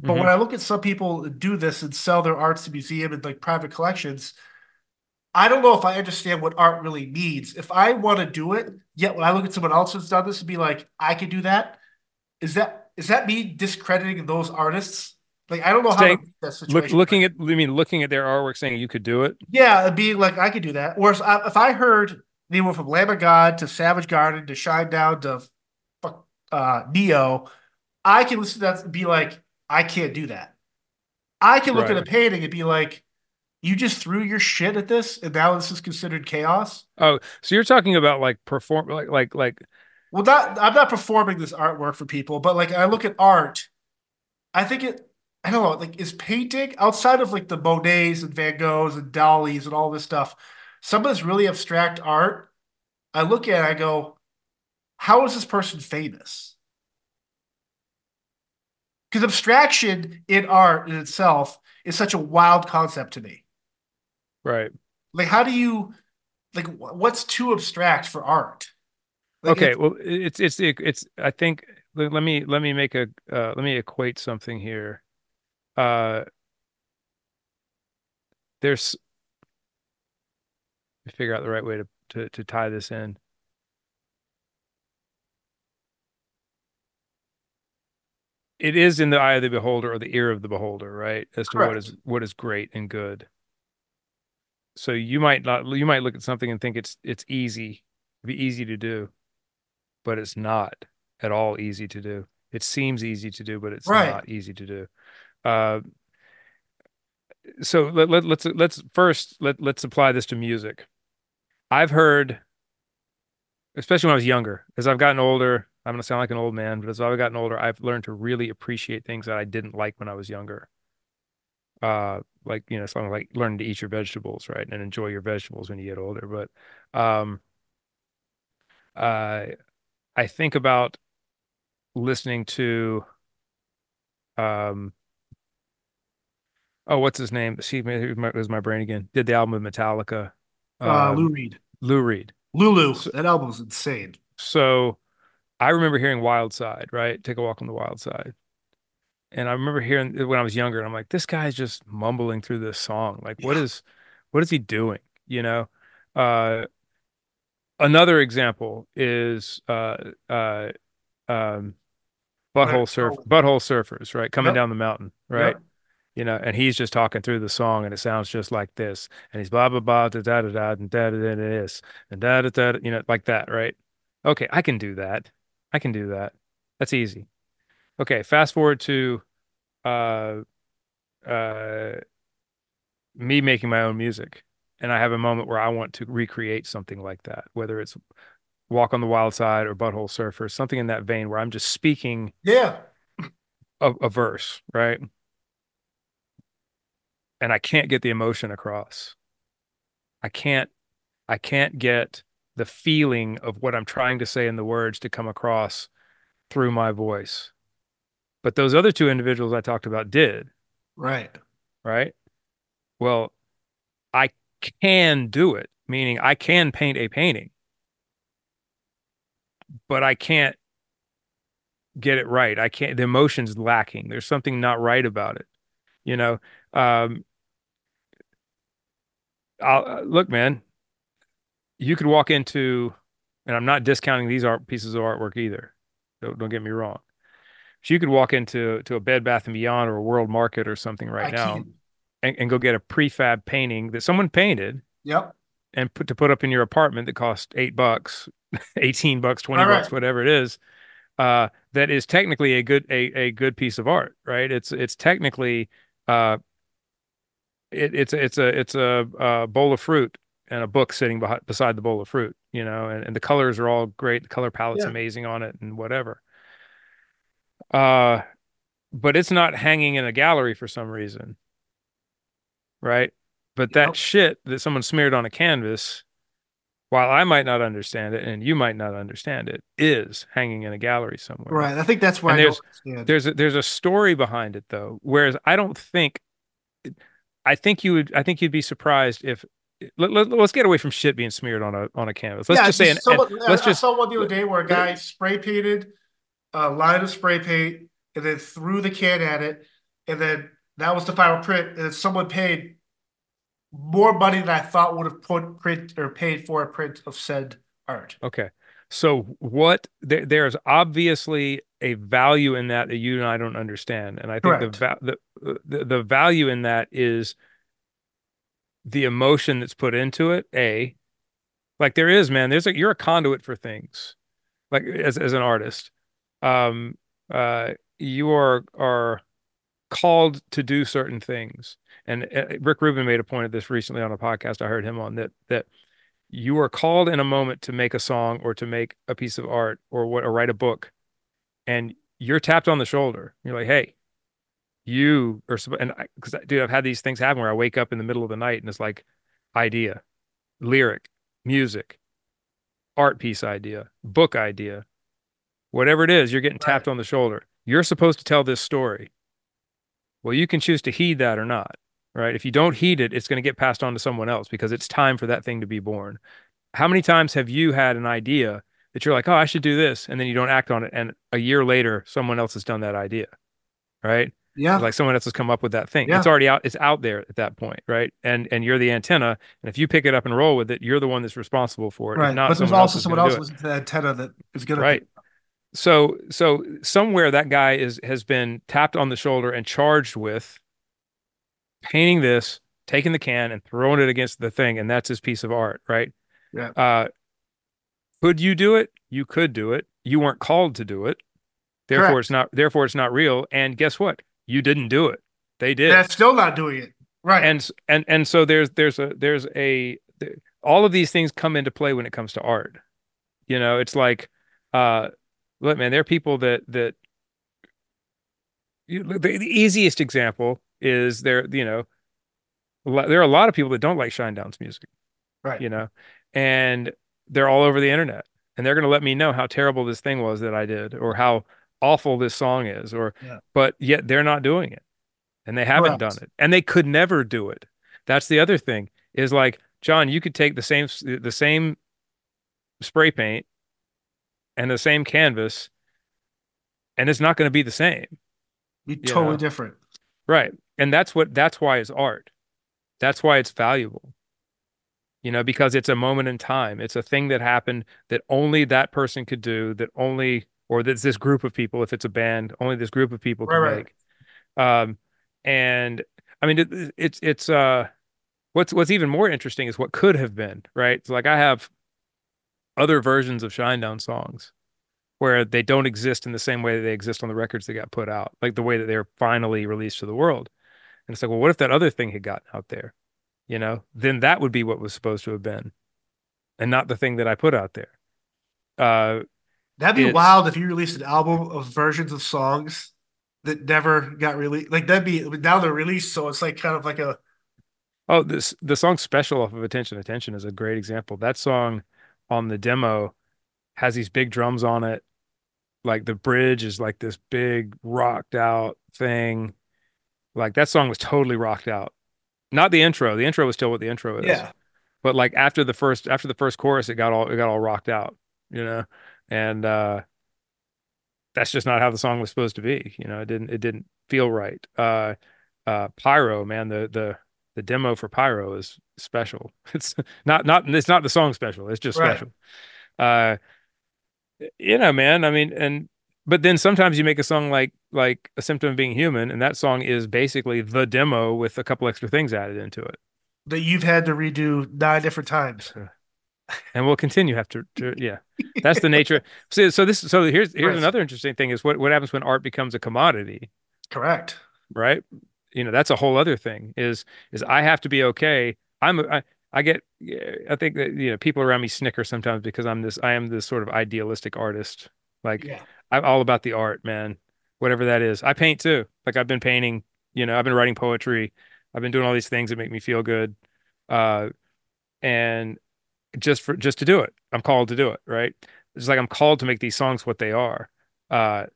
But Mhm. when I look at some people do this and sell their arts to museum and like private collections, I don't know if I understand what art really means. If I want to do it, yet when I look at someone else who's done this and be like, I could do that, is that is that me discrediting those artists? Like I don't know how to Saying- read that Look, situation. looking at, I mean, looking at their artwork, saying you could do it. Yeah, being like, I could do that. Whereas I, if I heard anyone from Lamb of God to Savage Garden to Shinedown to fuck, uh, Neo, I can listen to that and be like, I can't do that. I can look Right. at a painting and be like, you just threw your shit at this, and now this is considered chaos. Oh, so you're talking about like perform, like like like Well, not I'm not performing this artwork for people, but like I look at art, I think it. I don't know, like is painting outside of like the Monets and Van Goghs and Dalís and all this stuff, some of this really abstract art. I look at it, I go, how is this person famous? Because abstraction in art in itself is such a wild concept to me. Right. Like, how do you, like, what's too abstract for art? Like, Okay, it's- well, it's it's it's. I think let let me let me make a uh, let me equate something here. Uh, there's let me figure out the right way to to to tie this in. It is in the eye of the beholder or the ear of the beholder, right? As to what Correct. is what is great and good. So you might not you might look at something and think it's it's easy, be easy to do, but it's not at all easy to do. It seems easy to do, but it's Right. not easy to do. Uh, so let, let let's let's first let let's apply this to music. I've heard, especially when I was younger, as I've gotten older, I'm gonna sound like an old man, but as I've gotten older, I've learned to really appreciate things that I didn't like when I was younger. Uh, like you know, something like learning to eat your vegetables, right, and enjoy your vegetables when you get older. But um, uh, I think about listening to um oh what's his name see it was my brain again did the album with Metallica uh, um, Lou Reed. Lou Reed Lulu, that album was insane. so I remember hearing Wild Side right take a walk on the wild side and I remember hearing it when I was younger and I'm like this guy's just mumbling through this song like what is what is he doing you know uh another example is uh uh um Butthole surf, butthole surfers, right? Coming Yep. down the mountain, right? Yep. You know, and he's just talking through the song, and it sounds just like this, and he's blah blah blah da da da da and da da da da this and da da da, you know, like that, right? Okay, I can do that. I can do that. That's easy. Okay, fast forward to uh uh me making my own music, and I have a moment where I want to recreate something like that, whether it's Walk on the Wild Side or Butthole Surfer, something in that vein where I'm just speaking Yeah. a, a verse, right? And I can't get the emotion across. I can't I can't get the feeling of what I'm trying to say in the words to come across through my voice. But those other two individuals I talked about did, Right. right? Well, I can do it, meaning I can paint a painting, but I can't get it right. I can't, the emotion's lacking. There's something not right about it. You know, um, I'll, uh, look, man, you could walk into, and I'm not discounting these art pieces of artwork either. Don't, don't get me wrong. So you could walk into to a Bed Bath and Beyond or a World Market or something right I now and, and go get a prefab painting that someone painted Yep. and put to put up in your apartment that cost eight bucks, 18 bucks, 20 All bucks, whatever it is. Uh, that is technically a good a, a good piece of art, right? It's it's technically uh it, it's it's a it's a, a bowl of fruit and a book sitting behind, beside the bowl of fruit, you know, and, and the colors are all great. The color palette's Yeah. amazing on it and whatever. Uh, but it's not hanging in a gallery for some reason, right? But that Yep. shit that someone smeared on a canvas, while I might not understand it and you might not understand it, is hanging in a gallery somewhere. Right. I think that's why there's there's a, there's a story behind it though. Whereas I don't think, I think you would, I think you'd be surprised if. Let, let, us get away from shit being smeared on a on a canvas. Let's yeah, just say, an, an- someone, let's I, just I saw one the other day where a guy spray painted Uh, a line of spray paint and then threw the can at it, and then that was the final print. And then someone paid more money than I thought would have put print or paid for a print of said art. Okay. So what there, there's obviously a value in that that you and I don't understand. And I think the, va- the the the value in that is the emotion that's put into it. A like there is, man, there's a you're a conduit for things. Like as as an artist. Um uh you are are called to do certain things. And uh, Rick Rubin made a point of this recently on a podcast I heard him on that that you are called in a moment to make a song or to make a piece of art or what or write a book and you're tapped on the shoulder you're like hey you are and because dude i've had these things happen where i wake up in the middle of the night and it's like idea lyric music art piece idea book idea whatever it is you're getting Right. tapped on the shoulder you're supposed to tell this story well you can choose to heed that or not right if you don't heed it it's going to get passed on to someone else because it's time for that thing to be born how many times have you had an idea that you're like, oh, I should do this, and then you don't act on it, and a year later, someone else has done that idea, right? Yeah. Like someone else has come up with that thing. Yeah. It's already out. It's out there at that point, right? And and you're the antenna, and if you pick it up and roll with it, you're the one that's responsible for it. Right. not But there's also someone else listening to the antenna that is going to Right. So so somewhere that guy is has been tapped on the shoulder and charged with painting this, taking the can and throwing it against the thing, and that's his piece of art, right? Yeah. Uh, could you do it? You could do it. You weren't called to do it. Therefore, Correct. it's not. Therefore, it's not real. And guess what? You didn't do it. They did. That's still not doing it. Right. and and and so there's there's a there's a all of these things come into play when it comes to art. You know, it's like, uh, look, man, there are people that that you, the, the easiest example is there. You know, lot- there are a lot of people that don't like Shinedown's music. right. You know, and they're all over the internet, and they're going to let me know how terrible this thing was that I did, or how awful this song is, or Yeah. but yet they're not doing it, and they haven't Correct. done it, and they could never do it. That's the other thing is like John, you could take the same the same spray paint and the same canvas, and it's not going to be the same. Be totally know. different. Right. And that's what that's why it's art. That's why it's valuable. You know, because it's a moment in time. It's a thing that happened that only that person could do, that only or that's this group of people, if it's a band, only this group of people can Right, right. make. Um and I mean it, it's it's uh what's what's even more interesting is what could have been, right? So like I have other versions of Shinedown songs where they don't exist in the same way that they exist on the records that got put out, like the way that they're finally released to the world. And it's like, well, what if that other thing had gotten out there? You know, then that would be what was supposed to have been, and not the thing that I put out there. Uh, That'd be wild if you released an album of versions of songs that never got released. Like that'd be now they're released, so it's like kind of like a oh, this the song "Special" off of "Attention Attention" is a great example. That song on the demo has these big drums on it, like the bridge is like this big rocked out thing. Like that song was totally rocked out. Not the intro. The intro was still what the intro is. Yeah. But like after the first after the first chorus, it got all it got all rocked out, you know? And uh that's just not how the song was supposed to be. You know, it didn't it didn't feel right. Uh uh Pyro, man, the the the demo for Pyro is special. It's not not it's not the song special. It's just Right. special. Uh you know, man, I mean, and but then sometimes you make a song like like A Symptom of Being Human, and that song is basically the demo with a couple extra things added into it. That you've had to redo nine different times. And we'll continue have to, to yeah. That's the nature. So so this so here's here's Right. another interesting thing is what what happens when art becomes a commodity, Correct. right? You know, that's a whole other thing is is I have to be okay. I'm I, I get I think that you know people around me snicker sometimes because I'm this I am this sort of idealistic artist. Like Yeah. I'm all about the art, man. Whatever that is. I paint too. Like I've been painting, you know, I've been writing poetry. I've been doing all these things that make me feel good. Uh and just for just to do it. I'm called to do it, right? It's like I'm called to make these songs what they are. Uh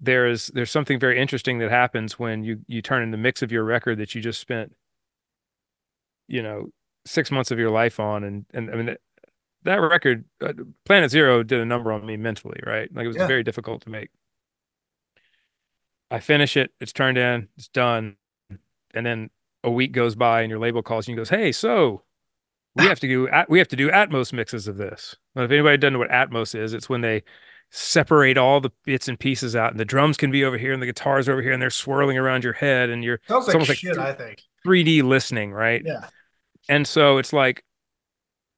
there's there's something very interesting that happens when you you turn in the mix of your record that you just spent, you know, six months of your life on and and I mean that, that record uh, Planet Zero did a number on me mentally, right? Like it was Yeah. very difficult to make. I finish it, it's turned in, it's done. And then a week goes by and your label calls you and goes, "Hey, so we have to do we have to do Atmos mixes of this." Well, if anybody doesn't know what Atmos is, it's when they separate all the bits and pieces out and the drums can be over here and the guitars over here and they're swirling around your head and you're Sounds like shit, I think. 3D listening, right? Yeah. And so it's like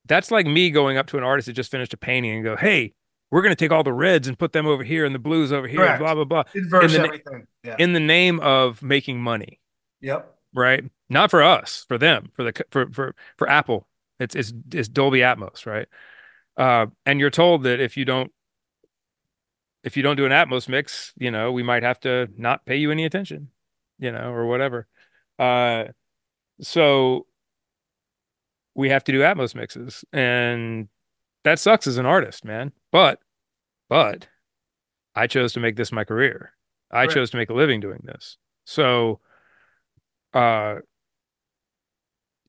that's like me going up to an artist that just finished a painting and go, "Hey, we're going to take all the reds and put them over here and the blues over here, and Correct. blah blah blah." Inverse In the- everything. Yeah. In the name of making money, Yep. right? Not for us, for them, for the for for for Apple. It's it's it's Dolby Atmos, right? Uh, and you're told that if you don't if you don't do an Atmos mix, you know, we might have to not pay you any attention, you know, or whatever. Uh, so we have to do Atmos mixes, and that sucks as an artist, man. But but I chose to make this my career. I Right. chose to make a living doing this. So uh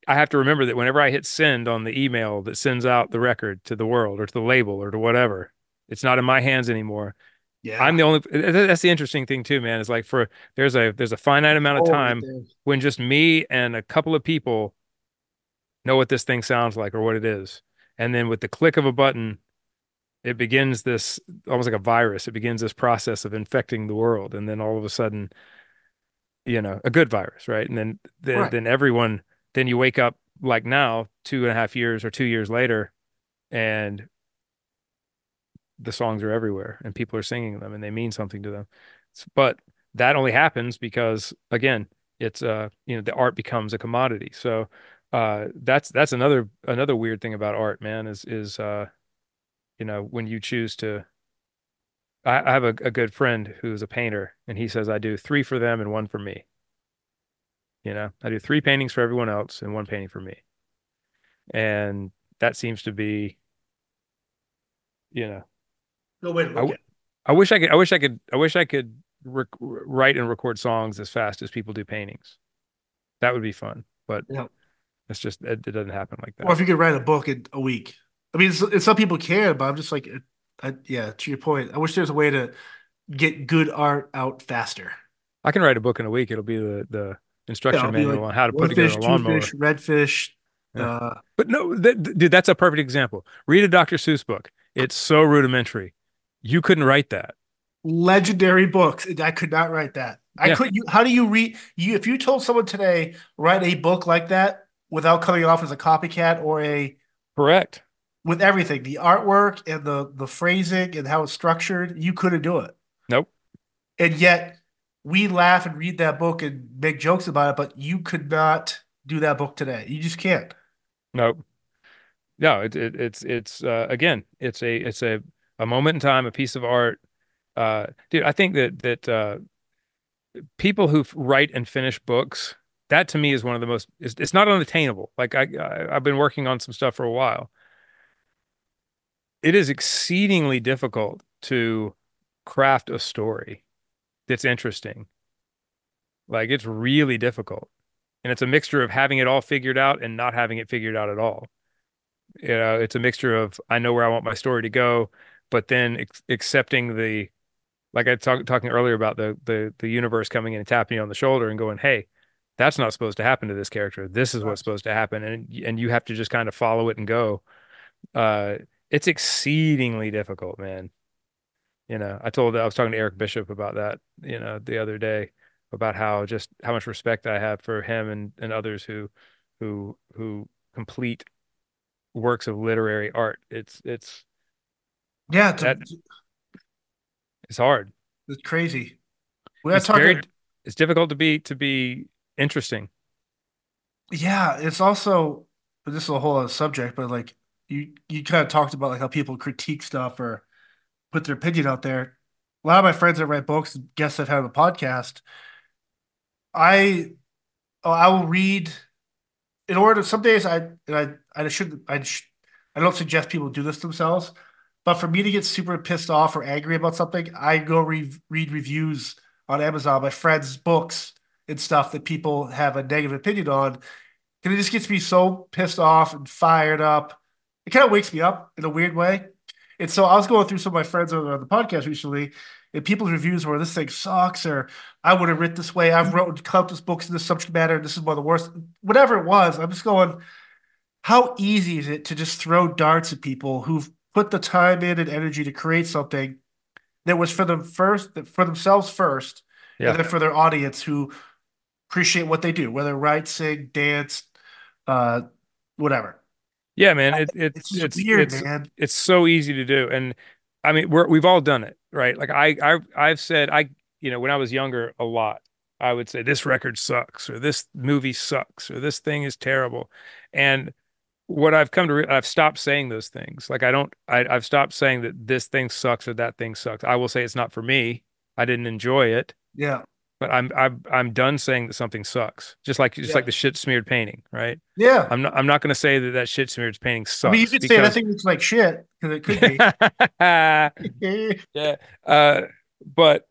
I have to remember that whenever I hit send on the email that sends out the record to the world or to the label or to whatever, it's not in my hands anymore. Yeah. I'm the only that's the interesting thing too, man. Is like for there's a there's a finite amount of Oh, time there. when just me and a couple of people know what this thing sounds like or what it is. And then with the click of a button, it begins this almost like a virus. It begins this process of infecting the world. And then all of a sudden, you know, a good virus, right? And then then, Right. then everyone, then you wake up like now, two and a half years or two years later, and the songs are everywhere and people are singing them and they mean something to them. But that only happens because again, it's uh, you know, the art becomes a commodity. So uh that's that's another another weird thing about art, man, is is uh, you know, when you choose to I, I have a, a good friend who's a painter and he says I do three for them and one for me. You know, I do three paintings for everyone else and one painting for me. And that seems to be, you know, Good way to I look w- at. I wish I could, I wish I could, I wish I could rec write and record songs as fast as people do paintings. That would be fun, but Yeah. it's just, it, it doesn't happen like that. Or if you could write a book in a week. I mean, it's, it's some people can, but I'm just like, I, yeah, to your point, I wish there's a way to get good art out faster. I can write a book in a week. It'll be the, the instruction it'll manual like on how to put together fish, a lawnmower. fish, red fish. Yeah. Uh, But no, that, dude, that's a perfect example. Read a Dr. Seuss book. It's so rudimentary. You couldn't write that. legendary books. I could not write that. I Yeah. could. You, how do you read? You, if you told someone today write a book like that without coming off as a copycat or a Correct. with everything, the artwork and the the phrasing and how it's structured, you couldn't do it. Nope. And yet we laugh and read that book and make jokes about it, but you could not do that book today. You just can't. Nope. No, it, it, it's it's uh, again, it's a it's a a moment in time, a piece of art. Uh, dude, I think that that uh, people who write and finish books, that to me is one of the most. It's, it's not unattainable. Like I, I I've been working on some stuff for a while. It is exceedingly difficult to craft a story that's interesting. Like it's really difficult. And it's a mixture of having it all figured out and not having it figured out at all. You know, it's a mixture of I know where I want my story to go, but then ex accepting the like I talked talking earlier about the the the universe coming in and tapping you on the shoulder and going, "Hey, that's not supposed to happen to this character. This is what's supposed to happen." And and you have to just kind of follow it and go. Uh, it's exceedingly difficult, man. You know, I told I was talking to Eric Bishop about that, you know, the other day about how just how much respect I have for him and and others who who who complete works of literary art. It's it's Yeah, it's, that it's hard. it's crazy. We It's talking. very it's difficult to be to be interesting. Yeah, it's also this is a whole other subject, but like you you kind of talked about like how people critique stuff or put their opinion out there. A lot of my friends that write books, guests I've had on the podcast, I oh, I will read in order. Some days I and I I should I sh I don't suggest people do this themselves, but for me to get super pissed off or angry about something, I go re read reviews on Amazon, my friends' books and stuff that people have a negative opinion on. And it just gets me so pissed off and fired up. It kind of wakes me up in a weird way. And so I was going through some of my friends on the podcast recently, and people's reviews were this thing sucks, or I would have written this way. I've written countless books in this subject matter. and This is one of the worst. Whatever it was, I'm just going, how easy is it to just throw darts at people who've put the time in and energy to create something that was for them first, for themselves first, Yeah. and then for their audience who appreciate what they do, whether write, sing, dance, uh, whatever. Yeah, man. It, it It's it's weird, it's man. it's so easy to do. And I mean, we're we've all done it, right? Like I I I've said I you know, when I was younger a lot, I would say this record sucks or this movie sucks or this thing is terrible. And what I've come to re I've stopped saying those things. Like I don't I I've stopped saying that this thing sucks or that thing sucks. I will say it's not for me. I didn't enjoy it, Yeah, but I'm I'm I'm done saying that something sucks. Just like just yeah, like the shit smeared painting, right? yeah. I'm not I'm not going to say that that shit smeared painting I mean, you sucks could say that because thing looks like shit because it could be. yeah uh but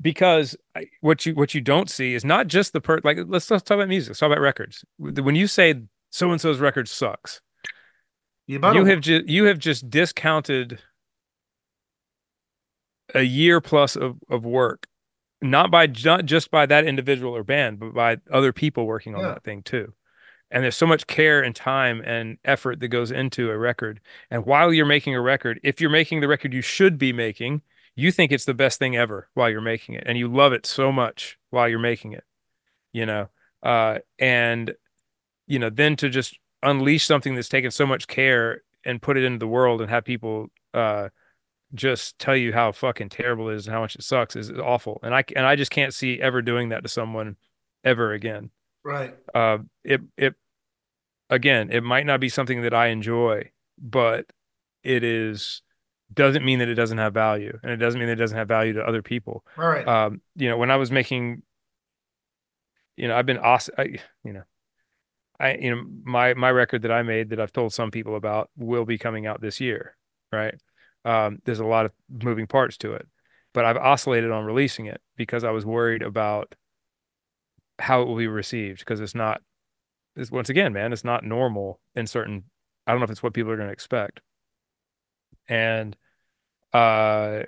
because I, what you what you don't see is not just the per like let's let's talk about music let's talk about records when you say so and so's record sucks You you have just you have just discounted a year plus of of work not by not just by that individual or band but by other people working on yeah, that thing too and there's so much care and time and effort that goes into a record. And while you're making a record, if you're making the record you should be making, you think it's the best thing ever while you're making it, and you love it so much while you're making it, you know. Uh, and you know, then to just unleash something that's taken so much care and put it into the world and have people uh just tell you how fucking terrible it is and how much it sucks is, awful. And I and I just can't see ever doing that to someone ever again. right, Uh, it it again, it might not be something that I enjoy, but it is doesn't mean that it doesn't have value, and it doesn't mean that it doesn't have value to other people. all right. Um, you know, when I was making, you know, I've been awesome. I, you know, I you know my my record that I made that I've told some people about will be coming out this year, right? Um, there's a lot of moving parts to it, but I've oscillated on releasing it because I was worried about how it will be received because it's not it's, once again, man, it's not normal in certain. I don't know if it's what people are going to expect. And uh,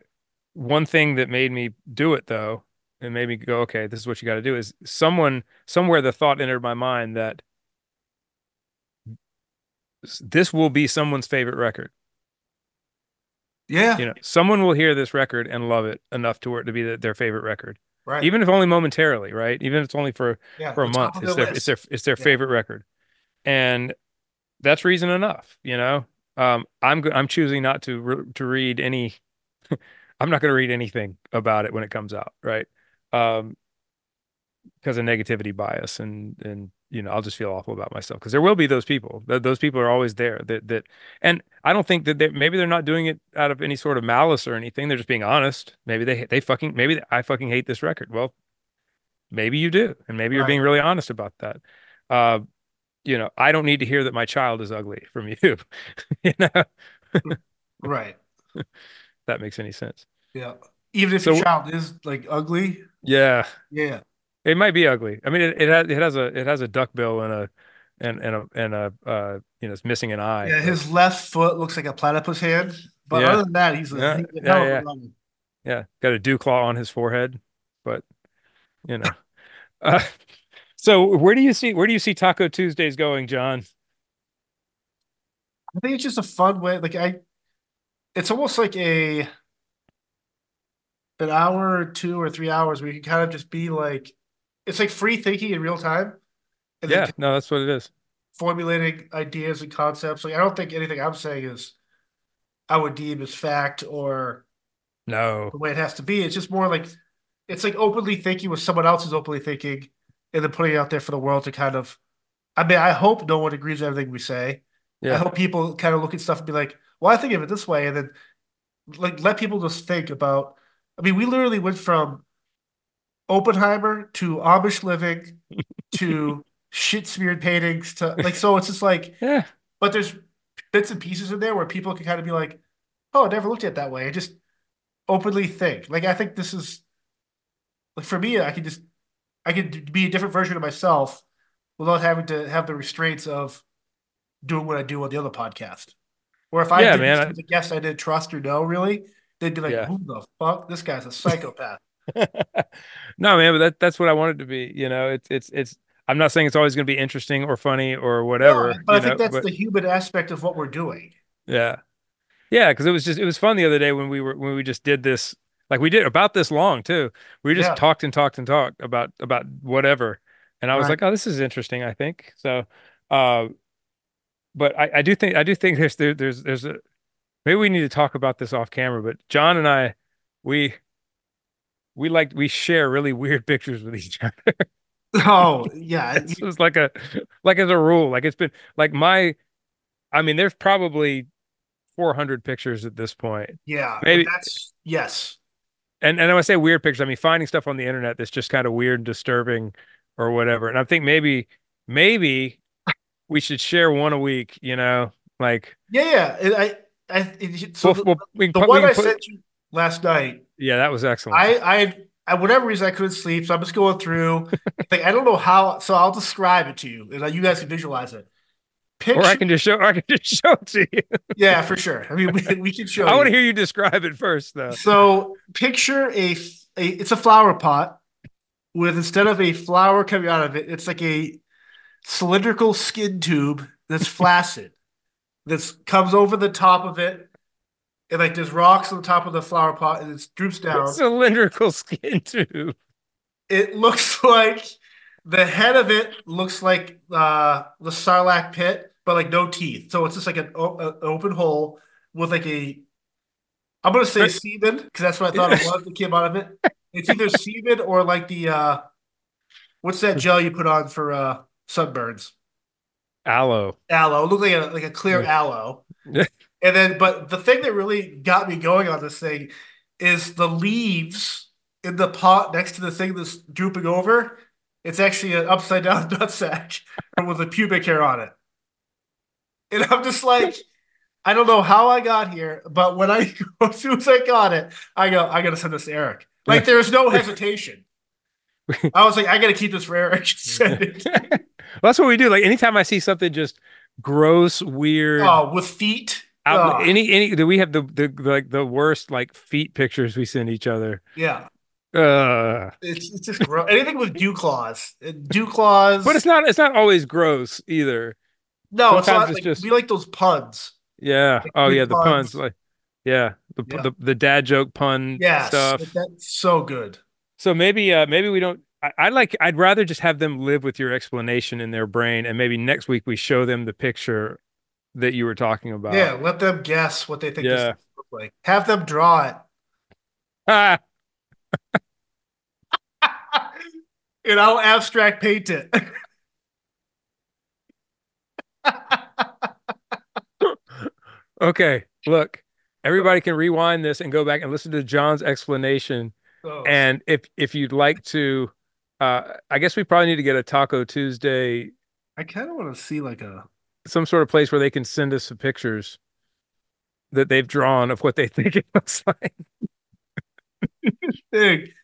one thing that made me do it though, and made me go, okay, this is what you got to do, is someone somewhere the thought entered my mind that this will be someone's favorite record. Yeah, You know, someone will hear this record and love it enough to where it to be the, their favorite record, right. even if only momentarily, right? Even if it's only for Yeah, for a month, it's their it's their it's their Yeah, favorite record, and that's reason enough, you know. Um, I'm I'm choosing not to re to read any. I'm not going to read anything about it when it comes out, right? Um, because of negativity bias, and and you know, I'll just feel awful about myself because there will be those people. Th those people are always there. That that, and I don't think that they maybe they're not doing it out of any sort of malice or anything. They're just being honest. Maybe they they fucking maybe I fucking hate this record. Well, maybe you do, and maybe you're right, being really honest about that. Uh, you know, I don't need to hear that my child is ugly from you. You know, right. that makes any sense. Yeah. Even if your child is like ugly. yeah, Yeah. It might be ugly. I mean, it, it has it has a it has a duck bill and a and and a and a uh you know it's missing an eye, Yeah. His left foot looks like a platypus hand. But yeah, other than that, he's a, yeah, he's a yeah, yeah, runner. yeah. Got a dew claw on his forehead, but you know. Uh, so where do you see where do you see Talk O'Tuesdays going, John? I think it's just a fun way. Like I it's almost like a an hour or two or three hours where you can kind of just be like it's like free thinking in real time and Yeah, no, that's what it is. formulating ideas and concepts. Like I don't think anything I'm saying is I would deem as fact or No. the way it has to be. It's just more like it's like openly thinking what someone else is openly thinking and then putting it out there for the world to kind of I mean, I hope no one agrees with everything we say. Yeah. I hope people kind of look at stuff and be like, well, I think of it this way, and then like let people just think about I mean, we literally went from Oppenheimer to Amish living to shit smeared paintings to like so it's just like Yeah. but there's bits and pieces in there where people can kind of be like, oh, I never looked at it that way. I just openly think. Like I think this is like for me, I can just I can be a different version of myself without having to have the restraints of doing what I do on the other podcast. Or if I Yeah, did man. a guest I didn't trust or know really, they'd be like, Yeah. who the fuck? This guy's a psychopath. No, man, but that that's what I want it to be. You know, it's it's it's I'm not saying it's always going to be interesting or funny or No, whatever, but you I think know, that's but the human aspect of what we're doing. yeah. Yeah, because it was just it was fun the other day when we were when we just did this like we did about this long too. We just Yeah. talked and talked and talked about about whatever. And I was Right. like, oh, this is interesting, I think. So uh but I, I do think I do think there's there, there's there's a maybe we need to talk about this off camera, but John and I we we like we share really weird pictures with each other. Oh, yeah. It's just like a like as a rule. Like it's been like my I mean, there's probably 400 pictures at this point. Yeah. Maybe That's yes. and and when I say weird pictures, I mean finding stuff on the internet that's just kind of weird and disturbing or whatever. And I think maybe maybe we should share one a week, you know? Like Yeah, yeah. I I so we'll, the, we'll, we can the one I put sent you last night yeah, that was excellent. I, I, I, whatever reason, I couldn't sleep, so I'm just going through. like, I don't know how, so I'll describe it to you, and uh, you guys can visualize it. Or I can just show I can just show it to you. yeah, for sure. I mean, we, we can show I want to hear you describe it first though. So, picture a, a it's a flower pot with instead of a flower coming out of it, it's like a cylindrical skin tube that's flaccid, that comes over the top of it, and like there's rocks on the top of the flower pot, and it droops down. Cylindrical skin tube. it looks like the head of it looks like uh, the Sarlacc pit, but like no teeth. So it's just like an, o- an open hole with like a. I'm gonna say semen because that's what I thought it was that came out of it. It's either semen or like the uh, what's that gel you put on for uh, sunburns? Aloe. Aloe. It looked like a like a clear aloe. And then, but the thing that really got me going on this thing is the leaves in the pot next to the thing that's drooping over. It's actually an upside down nutsack with a pubic hair on it. And I'm just like, I don't know how I got here, but when I as soon as I got it, I go, I gotta send this to Eric. Like there's no hesitation. I was like, I gotta keep this for Eric. Send it. well, that's what we do. Like anytime I see something just gross, weird, Oh, with feet. Out, Oh, any any do we have the the like the worst like feet pictures we send each other. yeah. Uh It's, it's just gross. Anything with dew claws. Uh, Dew claws. but it's not it's not always gross either. no, it's sometimes not it's like just- we like those puns. Yeah. Like Oh yeah, the puns. like yeah, the Yeah. the, the dad joke pun Yes, stuff. that's so good. So maybe uh maybe we don't I, I like I'd rather just have them live with your explanation in their brain and maybe next week we show them the picture that you were talking about. Yeah, let them guess what they think Yeah. this look like. Have them draw it. Ah, and I'll abstract paint it. okay, look. Everybody can rewind this and go back and listen to John's explanation. Oh, And if if you'd like to uh I guess we probably need to get a Talk O'Tuesday, I kind of want to see like a some sort of place where they can send us some pictures that they've drawn of what they think it looks like. Wait,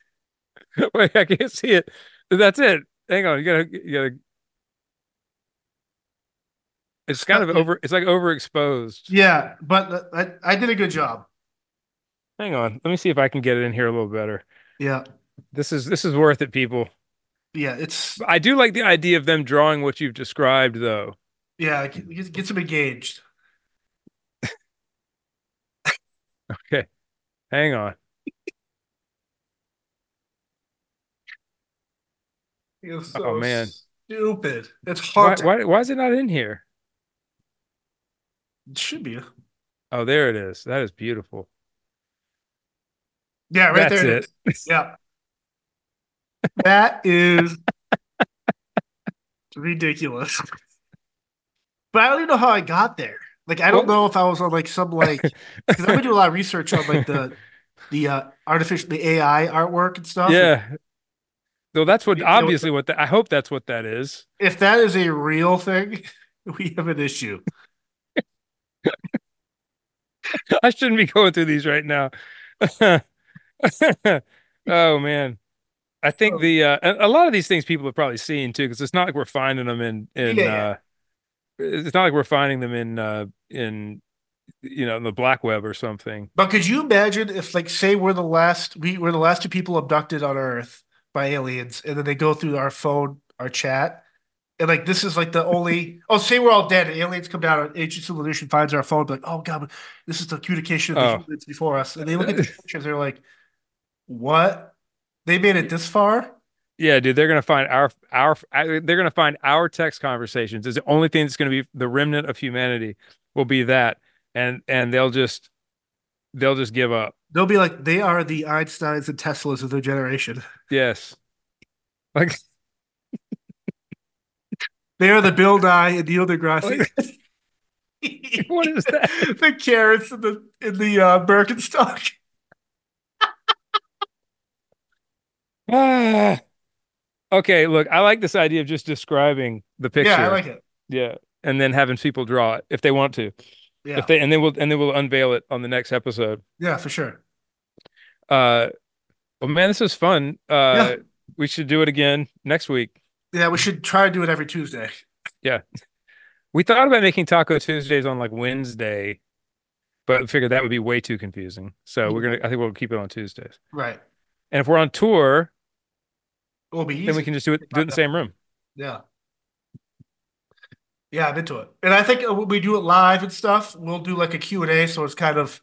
I can't see it. That's it. Hang on, you gotta, you gotta. It's kind of uh, over. It's like overexposed. Yeah, but I, I did a good job. Hang on, let me see if I can get it in here a little better. Yeah, This is this is worth it, people. yeah, it's I do like the idea of them drawing what you've described, though. Yeah, get, get some engaged. Okay, hang on. It's Oh, man. stupid. It's Why, hard. to- why why is it not in here? It should be. Oh, there it is. That is beautiful. Yeah, right That's there. it. is. Yeah, that is ridiculous. But I don't even know how I got there. Like, I don't know if I was on like some like because I've been doing a lot of research on like the the uh, artificial the AI artwork and stuff. Yeah. So that's what You know, obviously what that I hope that's what that is. If that is a real thing, we have an issue. I shouldn't be going through these right now. Oh man. I think Oh. the uh a a lot of these things people have probably seen too, because it's not like we're finding them in in Yeah, yeah. uh it's not like we're finding them in uh in you know in the black web or something. But could you imagine if, like, say we're the last we we're the last two people abducted on Earth by aliens, and then they go through our phone, our chat, and like this is like the only oh, say we're all dead, and aliens come down, and Ancient Civilization finds our phone, like, oh god, this is the communication of the Oh. humans before us, and they look at the pictures, they're like, what? They made it this far? Yeah, dude, they're gonna find our our they're gonna find our text conversations is the only thing that's gonna be the remnant of humanity will be that, and and they'll just they'll just give up. They'll be like, they are the Einsteins and Teslas of their generation. Yes, like They are the Bill Nye and Neil deGrasse. what is that? the carrots in the in the uh, Birkenstock. Ah. Okay, look, I like this idea of just describing the picture. Yeah, I like it. Yeah, and then having people draw it if they want to. Yeah, If they and then we'll and then we'll unveil it on the next episode. yeah, for sure. Uh, well, man, this was fun. Uh, Yeah. we should do it again next week. Yeah, we should try to do it every Tuesday. Yeah, we thought about making Talk O'Tuesdays on like Wednesday, but we figured that would be way too confusing. So we're gonna. I think we'll keep it on Tuesdays. Right. And if we're on tour, It will be easy. then we can just do it do it in the same room. Yeah. Yeah, I'm into it. And I think uh, when we do it live and stuff, we'll do like a Q&A so it's kind of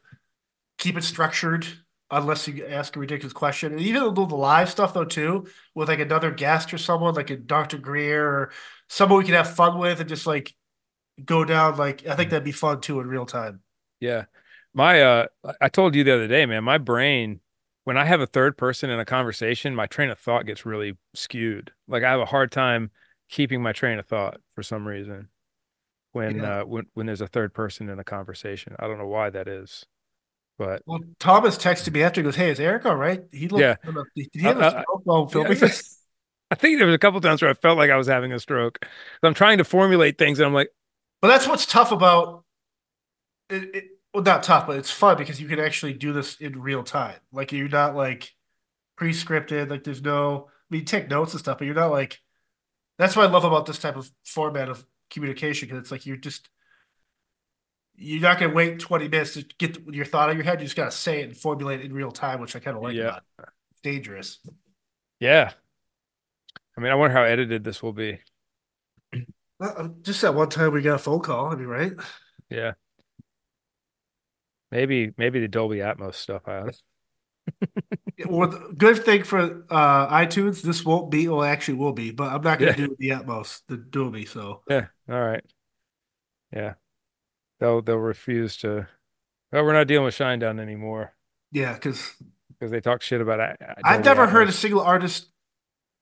keep it structured unless you ask a ridiculous question. And even do the live stuff though too, with like another guest or someone like a Dr. Greer or someone we can have fun with and just like go down like I think that'd be fun too in real time. Yeah. My uh I told you the other day, man, my brain when I have a third person in a conversation, my train of thought gets really skewed. Like I have a hard time keeping my train of thought for some reason when Yeah. uh when when there's a third person in a conversation. I don't know why that is. But Well, Thomas texted me after. He goes, "Hey, is Eric all right? He looked. Yeah. Did he have a stroke while filming Yeah. this?" I think there was a couple times where I felt like I was having a stroke. So I'm trying to formulate things and I'm like, But that's what's tough about it, it. Well, not tough, but it's fun because you can actually do this in real time. Like you're not like pre-scripted. Like there's no. I mean, you take notes and stuff, but you're not like. That's what I love about this type of format of communication because it's like you're just. You're not gonna wait 20 minutes to get your thought in your head. You just gotta say it and formulate it in real time, which I kind of like Yeah. It's dangerous. yeah. I mean, I wonder how edited this will be. Uh, Just that one time we got a phone call. I mean, right? Yeah. Maybe maybe the Dolby Atmos stuff I Well, good thing for uh, iTunes, this won't be. Well, actually, will be, but I'm not going to Yeah. do the Atmos, the Dolby. So Yeah. All right. Yeah. They'll they'll refuse to. Well, we're not dealing with Shinedown anymore yeah, because because they talk shit about it. I've never heard a single artist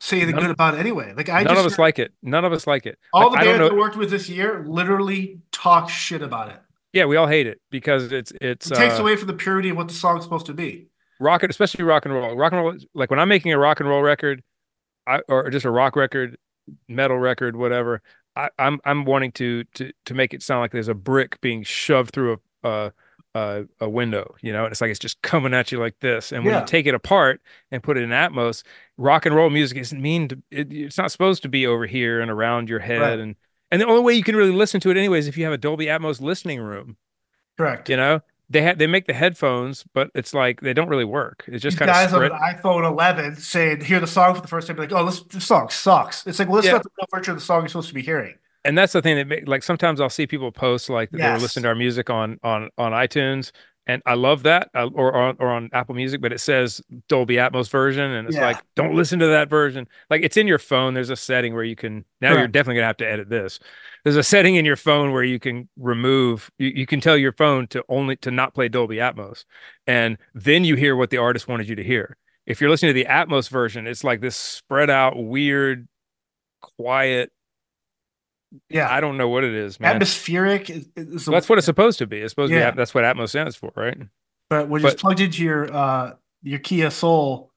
say anything good about it anyway. Like I None just of us heard like it. None of us like it. all Like, the I don't bands I know. worked with this year literally talk shit about it. Yeah, we all hate it because it's it's It takes uh, away from the purity of what the song's supposed to be. rock and especially rock and roll. Rock and roll, like when I'm making a rock and roll record, I or just a rock record, metal record, whatever. I, I'm I'm wanting to to to make it sound like there's a brick being shoved through a a, a, a window, you know, and it's like it's just coming at you like this. And when Yeah. you take it apart and put it in Atmos, rock and roll music isn't mean to. It, it's not supposed to be over here and around your head. Right. And and the only way you can really listen to it anyway is if you have a Dolby Atmos listening room. Correct. You know, they have they make the headphones, but it's like they don't really work. It's just These kind of guys on an iPhone 11 saying, hear the song for the first time, be like, oh, this, this song sucks. It's like, well, this Yeah. is not the real version of the song you're supposed to be hearing. and that's the thing that make, like sometimes I'll see people post like that they were Yes. listening to our music on on on iTunes, and I love that, uh, or on or on Apple Music, but it says Dolby Atmos version, and it's Yeah. like don't listen to that version. Like it's in your phone. There's a setting where you can. Now you're definitely gonna have to edit this. There's a setting in your phone where you can remove. You, you can tell your phone to only to not play Dolby Atmos, and then you hear what the artist wanted you to hear. If you're listening to the Atmos version, it's like this spread out, weird, quiet. Yeah. I don't know what it is, man. Atmospheric is, is the- That's what it's supposed to be. It's supposed to be. That's what Atmos stands for, right? But when it's plugged into your uh your Kia Soul,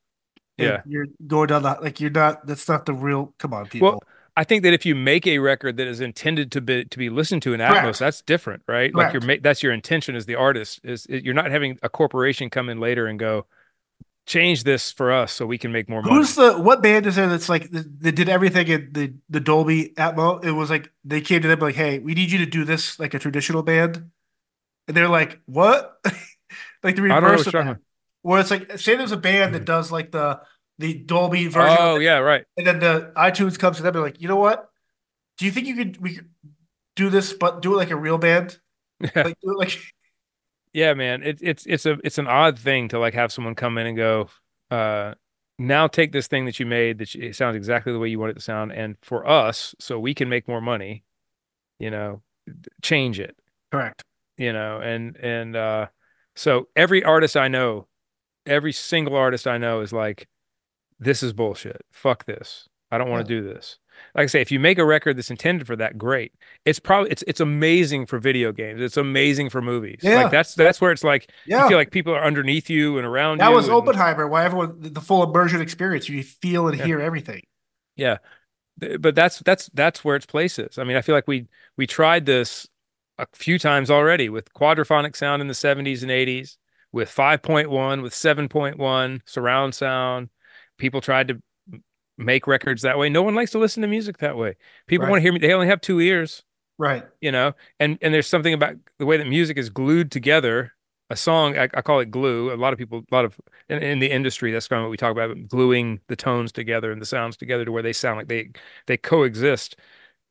Yeah. you're going down that like you're not. That's not the real. Come on, people. Well, I think that if you make a record that is intended to be to be listened to in Atmos, Correct. that's different, right? Like you're that's your intention as the artist. Is is- you're not having a corporation come in later and go change this for us so we can make more money. Who's the what band is there that's like that did everything in the the Dolby Atmos? It was like they came to them like, "Hey, we need you to do this like a traditional band," and they're like, "What?" like the I don't know reverse of. Where it's like, say there's a band that does like the the Dolby version, Oh yeah, right. and then the iTunes comes to them and like, "You know what? Do you think you could we could do this, but do it like a real band? Yeah. Like do it like Yeah, man. It, it's it's a it's an odd thing to like have someone come in and go, uh, now take this thing that you made that you, it sounds exactly the way you want it to sound, and for us, so we can make more money, you know, change it, correct?" you know, and and uh, so every artist I know, every single artist I know is like, this is bullshit. Fuck this. I don't want to do this. Like I say, if you make a record that's intended for that, great. It's probably it's it's amazing for video games. It's amazing for movies. Yeah. Like that's that's where it's like Yeah, you feel like people are underneath you and around that you. That was and- Oppenheimer. Why everyone the full immersion experience? You feel and Yeah. hear everything. Yeah. But that's that's that's where its place is. I mean, I feel like we we tried this a few times already with quadraphonic sound in the 70s and 80s, with 5.1, with 7.1, surround sound. People tried to make records that way. No one likes to listen to music that way. People Right. want to hear me. They only have two ears. Right. you know and and there's something about the way that music is glued together a song I, I call it glue a lot of people a lot of in, in the industry that's kind of what we talk about gluing the tones together and the sounds together to where they sound like they they coexist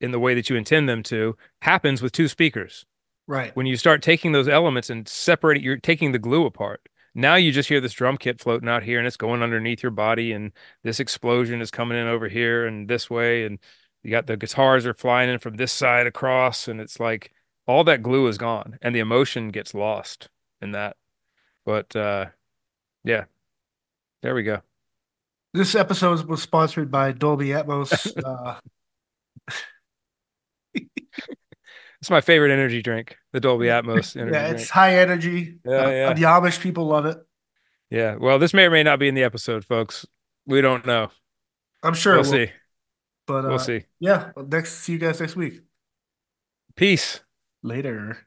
in the way that you intend them to happens with two speakers Right. when you start taking those elements and separating you're taking the glue apart now you just hear this drum kit floating out here and it's going underneath your body and this explosion is coming in over here and this way and you got the guitars are flying in from this side across and it's like all that glue is gone and the emotion gets lost in that but uh yeah there we go This episode was sponsored by Dolby Atmos. Uh, it's my favorite energy drink the dolby atmos energy yeah, drink it's high energy. Yeah, Uh, yeah. The Amish people love it. yeah well this may or may not be in the episode folks we don't know I'm sure we'll it will, see But uh, we'll see yeah, well, next see you guys next week. peace Later.